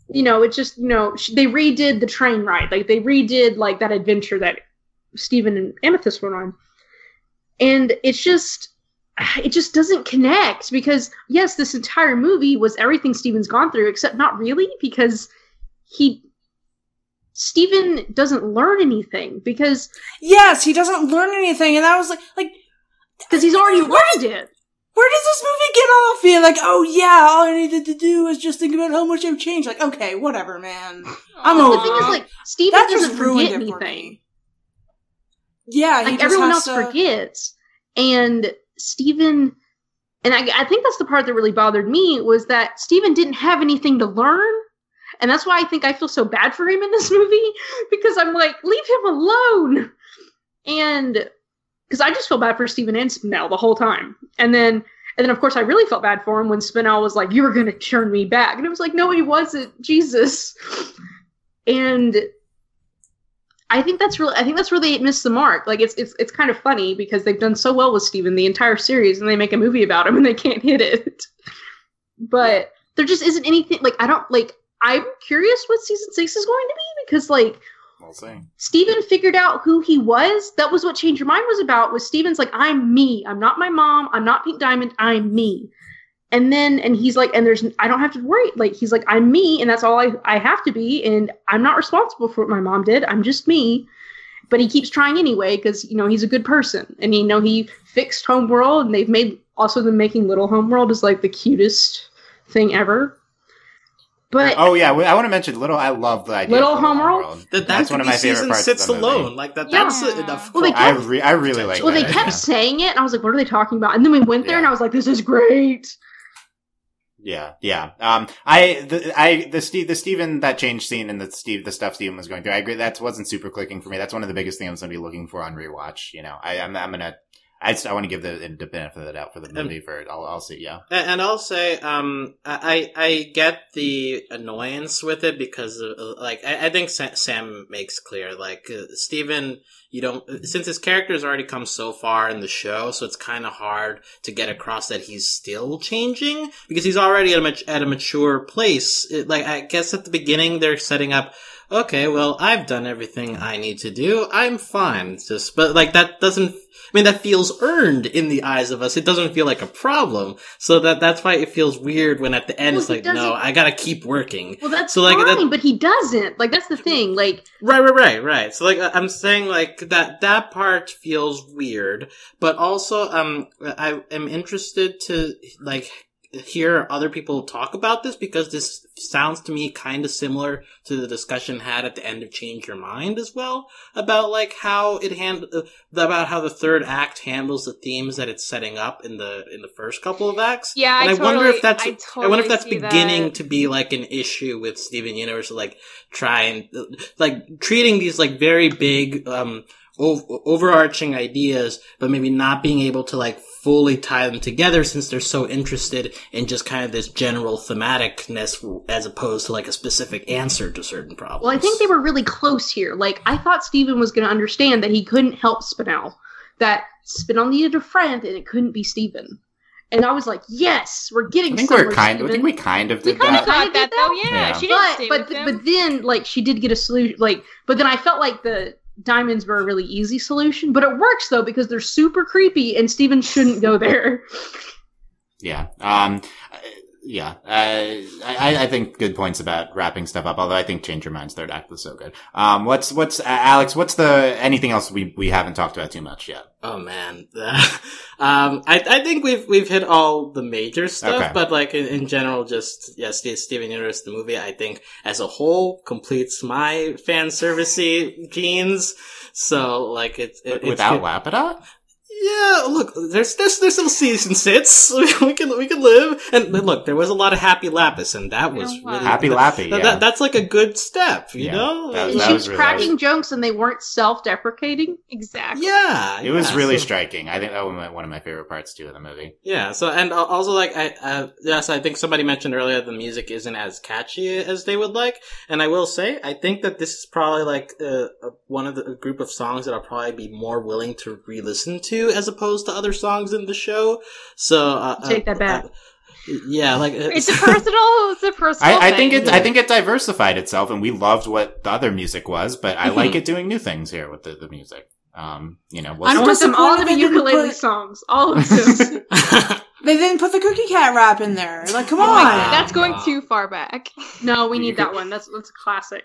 you know, it just you know they redid the train ride, like they redid like that adventure that Steven and Amethyst went on, and it's just it just doesn't connect because yes, this entire movie was everything Steven's gone through, except not really because he Steven doesn't learn anything because yes, he doesn't learn anything, and that was like, like, because he's already learned it. where does this movie get off being like, oh yeah, all I needed to do was just think about how much I've changed? Like, okay, whatever, man. I'm But over the thing is, like Steven that doesn't forget anything. Yeah, he Like just everyone else to- forgets, and Steven, and I, I think that's the part that really bothered me was that Steven didn't have anything to learn. And that's why I think I feel so bad for him in this movie because I'm like, leave him alone. And because I just feel bad for Steven and Spinel the whole time. And then, and then of course I really felt bad for him when Spinel was like, you were going to turn me back. And it was like, no, he wasn't. Jesus. And I think that's really, I think that's where they missed the mark. Like it's, it's, it's kind of funny because they've done so well with Steven the entire series and they make a movie about him and they can't hit it. But there just isn't anything like, I don't like, I'm curious what season six is going to be because like, We'll. Steven figured out who he was. That was what Change Your Mind was about. Was Steven's like, I'm me. I'm not my mom. I'm not Pink Diamond. I'm me. And then, and he's like, and there's, I don't have to worry. Like, he's like, I'm me, and that's all I, I have to be, and I'm not responsible for what my mom did. I'm just me. But he keeps trying anyway because you know he's a good person, and you know he fixed Homeworld, and they've made also them making Little Homeworld is like the cutest thing ever. But Oh yeah, I want to mention Little. I love the idea. Little of Little Homeworld? Homeworld. That, that That's could one of be my favorite parts sits of the movie. alone. Like that. Yeah. That's enough. Well, they I kept- re- I really like. Well, they that. kept saying it, and I was like, "What are they talking about?" And then we went there, Yeah. and I was like, "This is great." Yeah, yeah. Um, I, the, I, the Steve, the Steven that change scene and the Steve, the stuff Steven was going through. I agree. That wasn't super clicking for me. That's one of the biggest things I'm going to be looking for on rewatch. You know, I, I'm, I'm gonna, I, just, I want to give the, the benefit of the doubt for the movie for it. I'll, I'll see. Yeah. And, I'll say, um, I I get the annoyance with it because, of, uh, like, I, I think Sam makes clear, like, uh, Steven, you don't, since his character has already come so far in the show, so it's kind of hard to get across that he's still changing because he's already at a, mat- at a mature place. It, like, I guess at the beginning they're setting up, okay, well, I've done everything I need to do. I'm fine. It's just, but like that doesn't. I mean, that feels earned in the eyes of us. It doesn't feel like a problem. So that that's why it feels weird when at the end Well, it's like, no, I gotta keep working. Well, that's So, like, fine, that- but he doesn't. Like that's the thing. Like Right, right, right, right. So like I'm saying like that that part feels weird, but also um I am interested to like hear other people talk about this because this sounds to me kind of similar to the discussion had at the end of Change Your Mind as well about like how it hand uh, about how the third act handles the themes that it's setting up in the in the first couple of acts. Yeah, and I I, wonder totally- if that's I I wonder if that's beginning that. to be like an issue with Steven Universe, like try and uh, like treating these like very big um o- overarching ideas, but maybe not being able to like fully tie them together since they're so interested in just kind of this general thematicness as opposed to like a specific answer to certain problems. Well, I think they were really close here. Like, I thought Steven was going to understand that he couldn't help Spinel. That Spinel needed a friend, and it couldn't be Steven. And I was like, yes, we're getting I think somewhere, we're kind. I think we kind of We did kinda that. got Got that did though, yeah. Yeah. She didn't stay but with but him. but then like she did get a solution like but then I felt like the diamonds were a really easy solution but it works though because they're super creepy and Steven shouldn't go there. Yeah. Um. Yeah. Uh, I, I think good points about wrapping stuff up. Although I think Change Your Mind's third act was so good. Um. What's what's uh, Alex? What's the anything else we we haven't talked about too much yet? Oh man, um, I I think we've we've hit all the major stuff, Okay. but like in, in general, just yeah, Ste- Steven Universe the movie. I think as a whole completes my fan servicey genes. So like it's it, Without. Lapidot? Yeah, look, there's there's there's little season sits. we can we can live, and look, there was a lot of happy lapis, and that was Yeah, wow. really Happy that- Lappy, that- yeah. that- that's like a good step, you Yeah, know. that that she was was really- cracking jokes and they weren't self-deprecating. exactly. yeah, It was really so- striking. I think that was one of my favorite parts too of the movie. Yeah. So, and also, like, I, uh, yes, I think somebody mentioned earlier the music isn't as catchy as they would like. And I will say, I think that this is probably like uh, uh, one of the a group of songs that I'll probably be more willing to re-listen to as opposed to other songs in the show. So, uh, Take uh, that back. uh, yeah, like uh, It's a personal. It's a personal. I, I think it. I think it diversified itself, and we loved what the other music was. But I like it doing new things here with the, the music. Um, you know, we'll I'm I want them all to disappointed be ukulele put- songs. All of them. They didn't put the cookie cat rap in there. Like, come Oh on. God, that's going too far back. no, we need that one. That's that's a classic.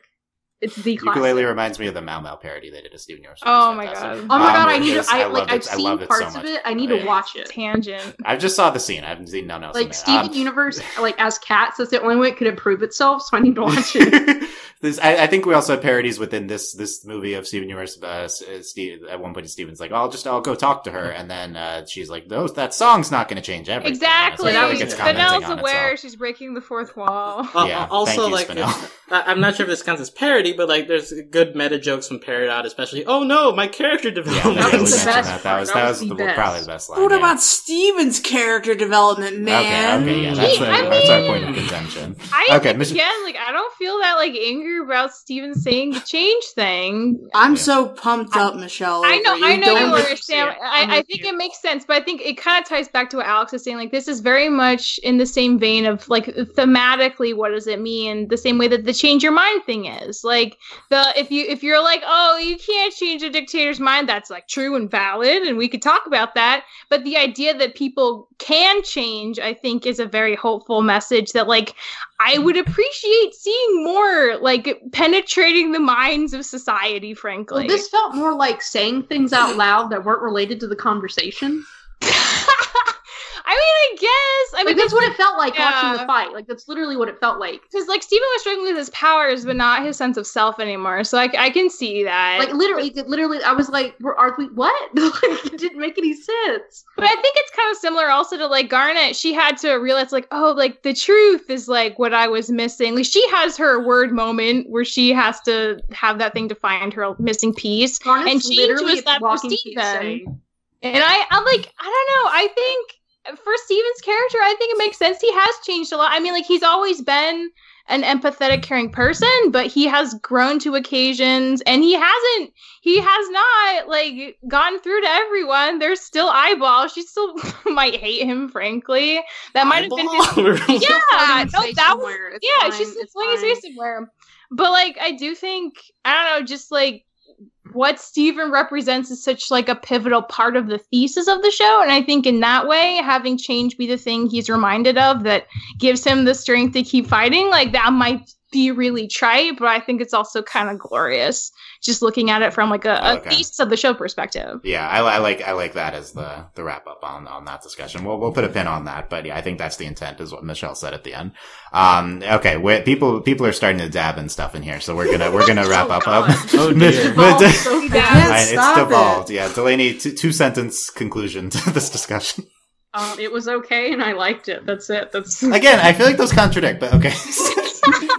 It's the classic. ukulele reminds me of the Mal Mal parody they did of Steven Universe. Oh my. God. Oh my Um, god, I need because to. I, love like. it. I've I seen love it so parts of it. I need to watch it. Tangent. I just saw the scene. I haven't seen none else. in Like. Steven Um, Universe, like as cats, that's the only way it could improve itself. So I need to watch it. this, I, I think we also had parodies within this this movie of Steven Universe. Uh, uh, Steve, at one point, Steven's like, "I'll just I'll go talk to her," and then uh, she's like, "Those that song's not going to change everything." Exactly. So I feel like it's commenting Spinel's aware itself. she's breaking the fourth wall. Uh, Yeah, also, you, like, I- I'm not sure if this counts as parody, but like, there's good meta jokes from Peridot, especially. Oh no, my character development. that That was was the best that. That was That that was was the the, probably the best line. What yeah. about Steven's character development, man? Okay, okay, yeah, that's, He- the, I that's our point of contention. I Okay, think, again, like I don't feel that like anger about Steven saying the change thing. I'm Yeah. so pumped up, Michelle. I know, over I know Don't you with are, you, Sam. Sam. I'm I, I think you. it makes sense, but I think it kind of ties back to what Alex is saying. Like this is very much in the same vein of like thematically, what does it mean? The same way that the change your mind thing is. Like the if you if you're like, oh, you can't change a dictator's mind, that's like true and valid, and we could talk about that. But the idea that people can change, I think, is a very hopeful message that like I would appreciate seeing more like penetrating the minds of society, frankly. Well, this felt more like saying things out loud that weren't related to the conversation. I mean, I guess. I mean, Like that's what it felt like Yeah. watching the fight. Like that's literally what it felt like. because like Steven was struggling with his powers, but not his sense of self anymore. So I, I can see that. Like literally, literally, I was like, "We're- "Are we what?" like, it didn't make any sense. but I think it's kind of similar also to like Garnet. She had to realize like, oh, like the truth is like what I was missing. Like she has her word moment where she has to have that thing to find her missing piece. Garnet's And she literally was that for Steven. And I, I'm like, I don't know. I think for Steven's character, I think it makes sense. He has changed a lot. I mean, like he's always been an empathetic, caring person, but he has grown to occasions, and he hasn't. He has not like gotten through to everyone. There's still eyeballs. She still might hate him, frankly. That might have been his. Yeah, no, that was yeah, fine, she's it's flinging his fine. face somewhere. but like I do think I don't know, just like what Steven represents is such like a pivotal part of the thesis of the show. And I think in that way, having change be the thing he's reminded of that gives him the strength to keep fighting, like that might be really trite, but I think it's also kind of glorious just looking at it from like a, a Okay. thesis of the show perspective. Yeah, I, I like I like that as the the wrap up on on that discussion. We'll we'll put a pin on that, but yeah, I think that's the intent, is what Michelle said at the end. Um, okay, we people people are starting to dab and stuff in here, so we're gonna we're gonna wrap Oh, up. God. Oh, dear. But- Oh, so bad. can't I- it's stop it. devolved. Yeah, Delaney, two, two sentence conclusion to this discussion. Um, it was okay, and I liked it. That's it. That's Again, I feel like those contradict, but okay.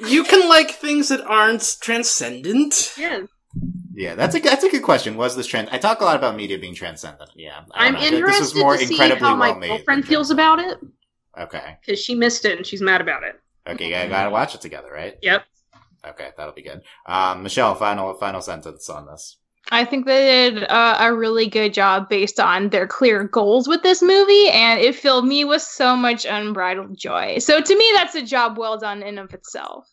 You can like things that aren't transcendent. yeah. yeah, that's a that's a good question. Was this trans? I talk a lot about media being transcendent. Yeah, I I'm don't know. Like interested this was more to see incredibly how my well-made girlfriend feels about it Okay, because she missed it and she's mad about it. okay, I gotta watch it together, right? Yep. Okay, that'll be good. Um, Michelle, final final sentence on this. I think they did uh, a really good job based on their clear goals with this movie, and it filled me with so much unbridled joy. So to me, that's a job well done in of itself.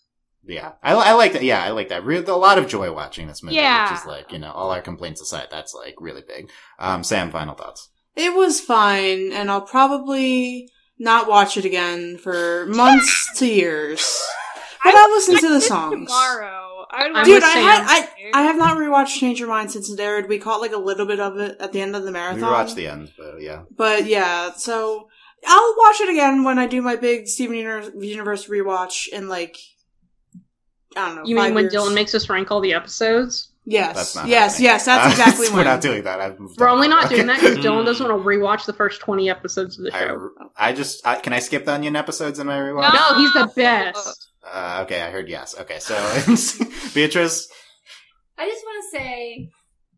Yeah, I, I like that. Yeah, I like that. Re- a lot of joy watching this movie, Yeah. which is like you know all our complaints aside, that's like really big. Um, Sam, final thoughts. It was fine, and I'll probably not watch it again for months to years. But I'll listen to the songs. Tomorrow, I would Dude, I had I I have not rewatched Change Your Mind since it aired. We caught like a little bit of it at the end of the marathon. We watched the end, but yeah. But yeah, so I'll watch it again when I do my big Steven Universe, Universe rewatch in like I don't know. You five mean when years. Dylan makes us rank all the episodes? Yes, yes, happening. yes. That's Uh, exactly We're not doing that. I've moved We're on. only not doing that because Dylan doesn't want to rewatch the first twenty episodes of the show. I, I just I, can I skip the onion episodes in my rewatch? No. No, he's the best. Uh, okay, I heard yes. Okay, so Beatrice. I just want to say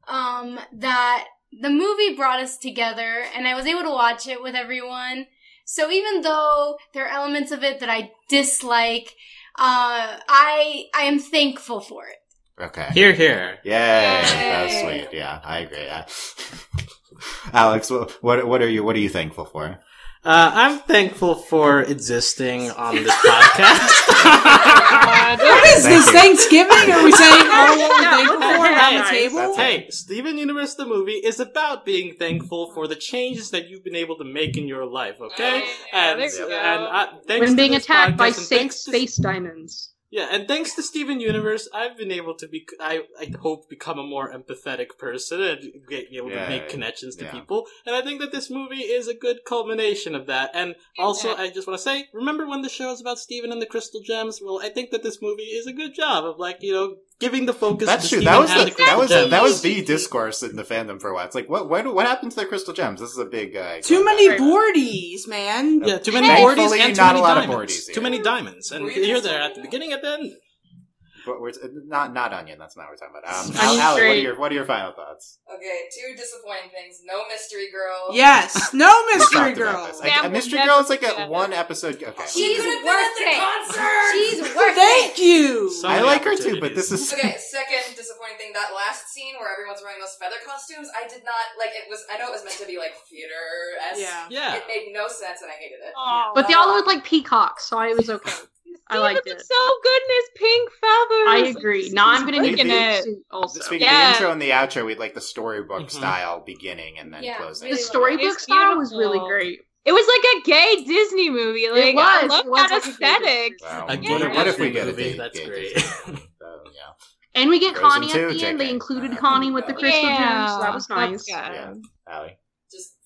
um, that the movie brought us together, and I was able to watch it with everyone. So even though there are elements of it that I dislike, uh, I I am thankful for it. Okay. Here, here. Yay, that was Yay. sweet. Yeah, I agree. Yeah. Alex, what what are you what are you thankful for? Uh, I'm thankful for existing on this podcast. What is Thank this you. Thanksgiving? Are we saying all what we're Yeah, thankful what the for around the table? Hey, Steven Universe the movie is about being thankful for the changes that you've been able to make in your life. Okay, Yeah, and there and uh, thanks When to being this attacked by podcast and six thanks to- space diamonds. Yeah, and thanks to Steven Universe, I've been able to be, I, I hope, become a more empathetic person and get, be able Yeah, to make connections to yeah. people. And I think that this movie is a good culmination of that. And also, I just want to say, remember when the show is about Steven and the Crystal Gems? Well, I think that this movie is a good job of, like, you know, giving the focus That's true. That was and the, the Crystal that was Gems. that was the discourse in the fandom for a while. It's like what what what happened to the crystal gems? This is a big uh, Too many Right. boardies, man. Yeah, too many Thankfully, boardies and too not a many lot of diamonds. boardies, Too yeah. many diamonds. And Were you you're just there talking at the about- beginning and then. But we're not not onion. That's not what we're talking about. Um, Al- Allie, what are your what are your final thoughts? Okay, two disappointing things. No mystery girl. Yes, no mystery girl. about. Like, a mystery girl is like a forget one episode. Okay, She's could've been worth at the it. concert! She's worth Thank you. So I like her too, but this is Okay, second disappointing thing. That last scene where everyone's wearing those feather costumes, I did not like. It was. I know it was meant to be like theater. Yeah. Yeah. It made no sense, and I hated it. Aw. But they all look like peacocks, so I was okay. I liked it. so good in his pink feathers. I agree. Now I'm gonna need Speaking the also. Speaking Yeah. of the intro and the outro, we'd like the storybook Mhm. style beginning and then Yeah, closing. The storybook It's style was really great. It was like a gay Disney movie. Like I was. love It was that like aesthetic. Disney Wow. A What, if- what if we Disney get a movie, date? That's gay great. Disney? So, yeah. And we get Frozen Connie two, at the end. JK. They included Uh, Connie with the crystal Yeah, gems. So that was nice. Yeah. Allie.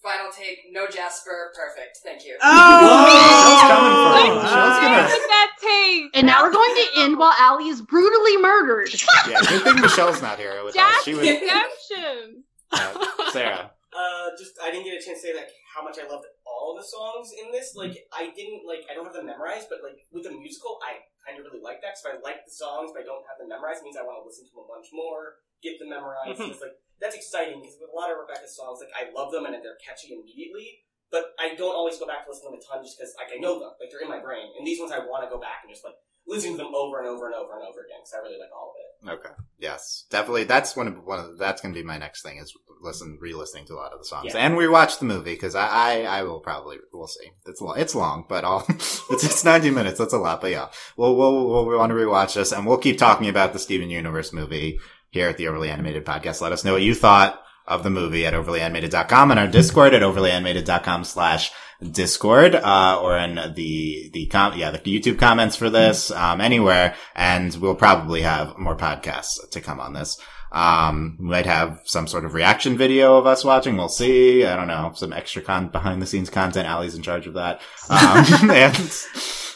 Just final take. No Jasper. Perfect. Thank you. Michelle's coming for Oh. Michelle's gonna- with that take. And now we're going to end while Allie is brutally murdered. Yeah, good thing Michelle's not here with us. She would. Redemption. Uh, Sarah. Uh, just I didn't get a chance to say like how much I loved all the songs in this. Like I didn't like I don't have them memorized, but like with the musical, I kind of really like that. So I like the songs, but I don't have them memorized. It means I want to listen to them a bunch more, get them memorized. Mhm. It's like that's exciting because with a lot of Rebecca's songs, like I love them and they're catchy immediately. But I don't always go back to listen to them a ton just because like I know them, like they're in my brain. And these ones I want to go back and just like listening to them over and over and over and over again because I really like all of it. Okay. Yes, definitely. That's one of one of that's going to be my next thing is listen, re-listening to a lot of the songs, Yeah. and we watch the movie because I, I I will probably we'll see. It's long. It's long, but I'll it's it's ninety minutes. That's a lot, but yeah, we'll we'll we'll want to rewatch this, and we'll keep talking about the Steven Universe movie here at the Overly Animated Podcast. Let us know what you thought of the movie at overlyanimated.com and our Discord at overlyanimated.com slash Discord, uh, or in the, the com, yeah, the YouTube comments for this, um, anywhere. And we'll probably have more podcasts to come on this. Um, we might have some sort of reaction video of us watching. We'll see. I don't know. Some extra con behind the scenes content. Ali's in charge of that. Um, and,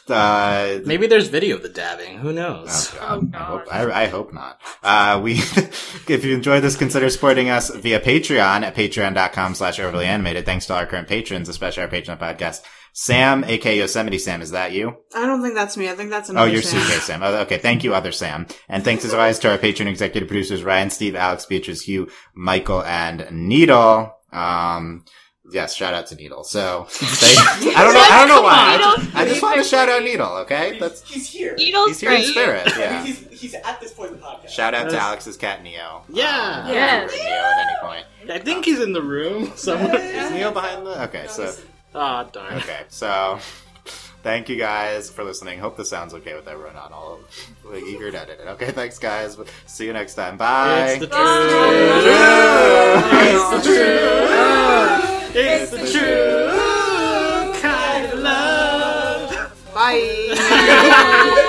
uh, Maybe there's video of the dabbing. Who knows? Oh, God. I, hope, I, I hope not. Uh, we, if you enjoyed this, consider supporting us via Patreon at patreon.com slash overly animated. Thanks to all our current patrons, especially our Patreon podcast. Sam, aka Yosemite Sam, is that you? I don't think that's me. I think that's Oh, another you're Sam. Suitcase Sam. Oh, okay. Thank you, other Sam. And thanks as always to our patron executive producers, Ryan, Steve, Alex, Beatrice, Hugh, Michael, and Needle. Um, yes, shout out to Needle. So, they, I don't know, I don't know why. I just, I just want to shout out Needle, okay? That's, He's here. Needle's he's here in spirit, yeah. He's, he's at this point in the podcast. Shout out to Alex's cat Neo. Yeah. Um, Yes. Neo at any point. I think he's in the room somewhere. Is Neo behind the? Okay, so Ah, darn. okay, so thank you guys for listening. Hope this sounds okay with everyone on all of like, eager to edit it. Okay, thanks guys. See you next time. Bye. It's the Bye. truth. It's the truth. It's the true kind of love. Bye.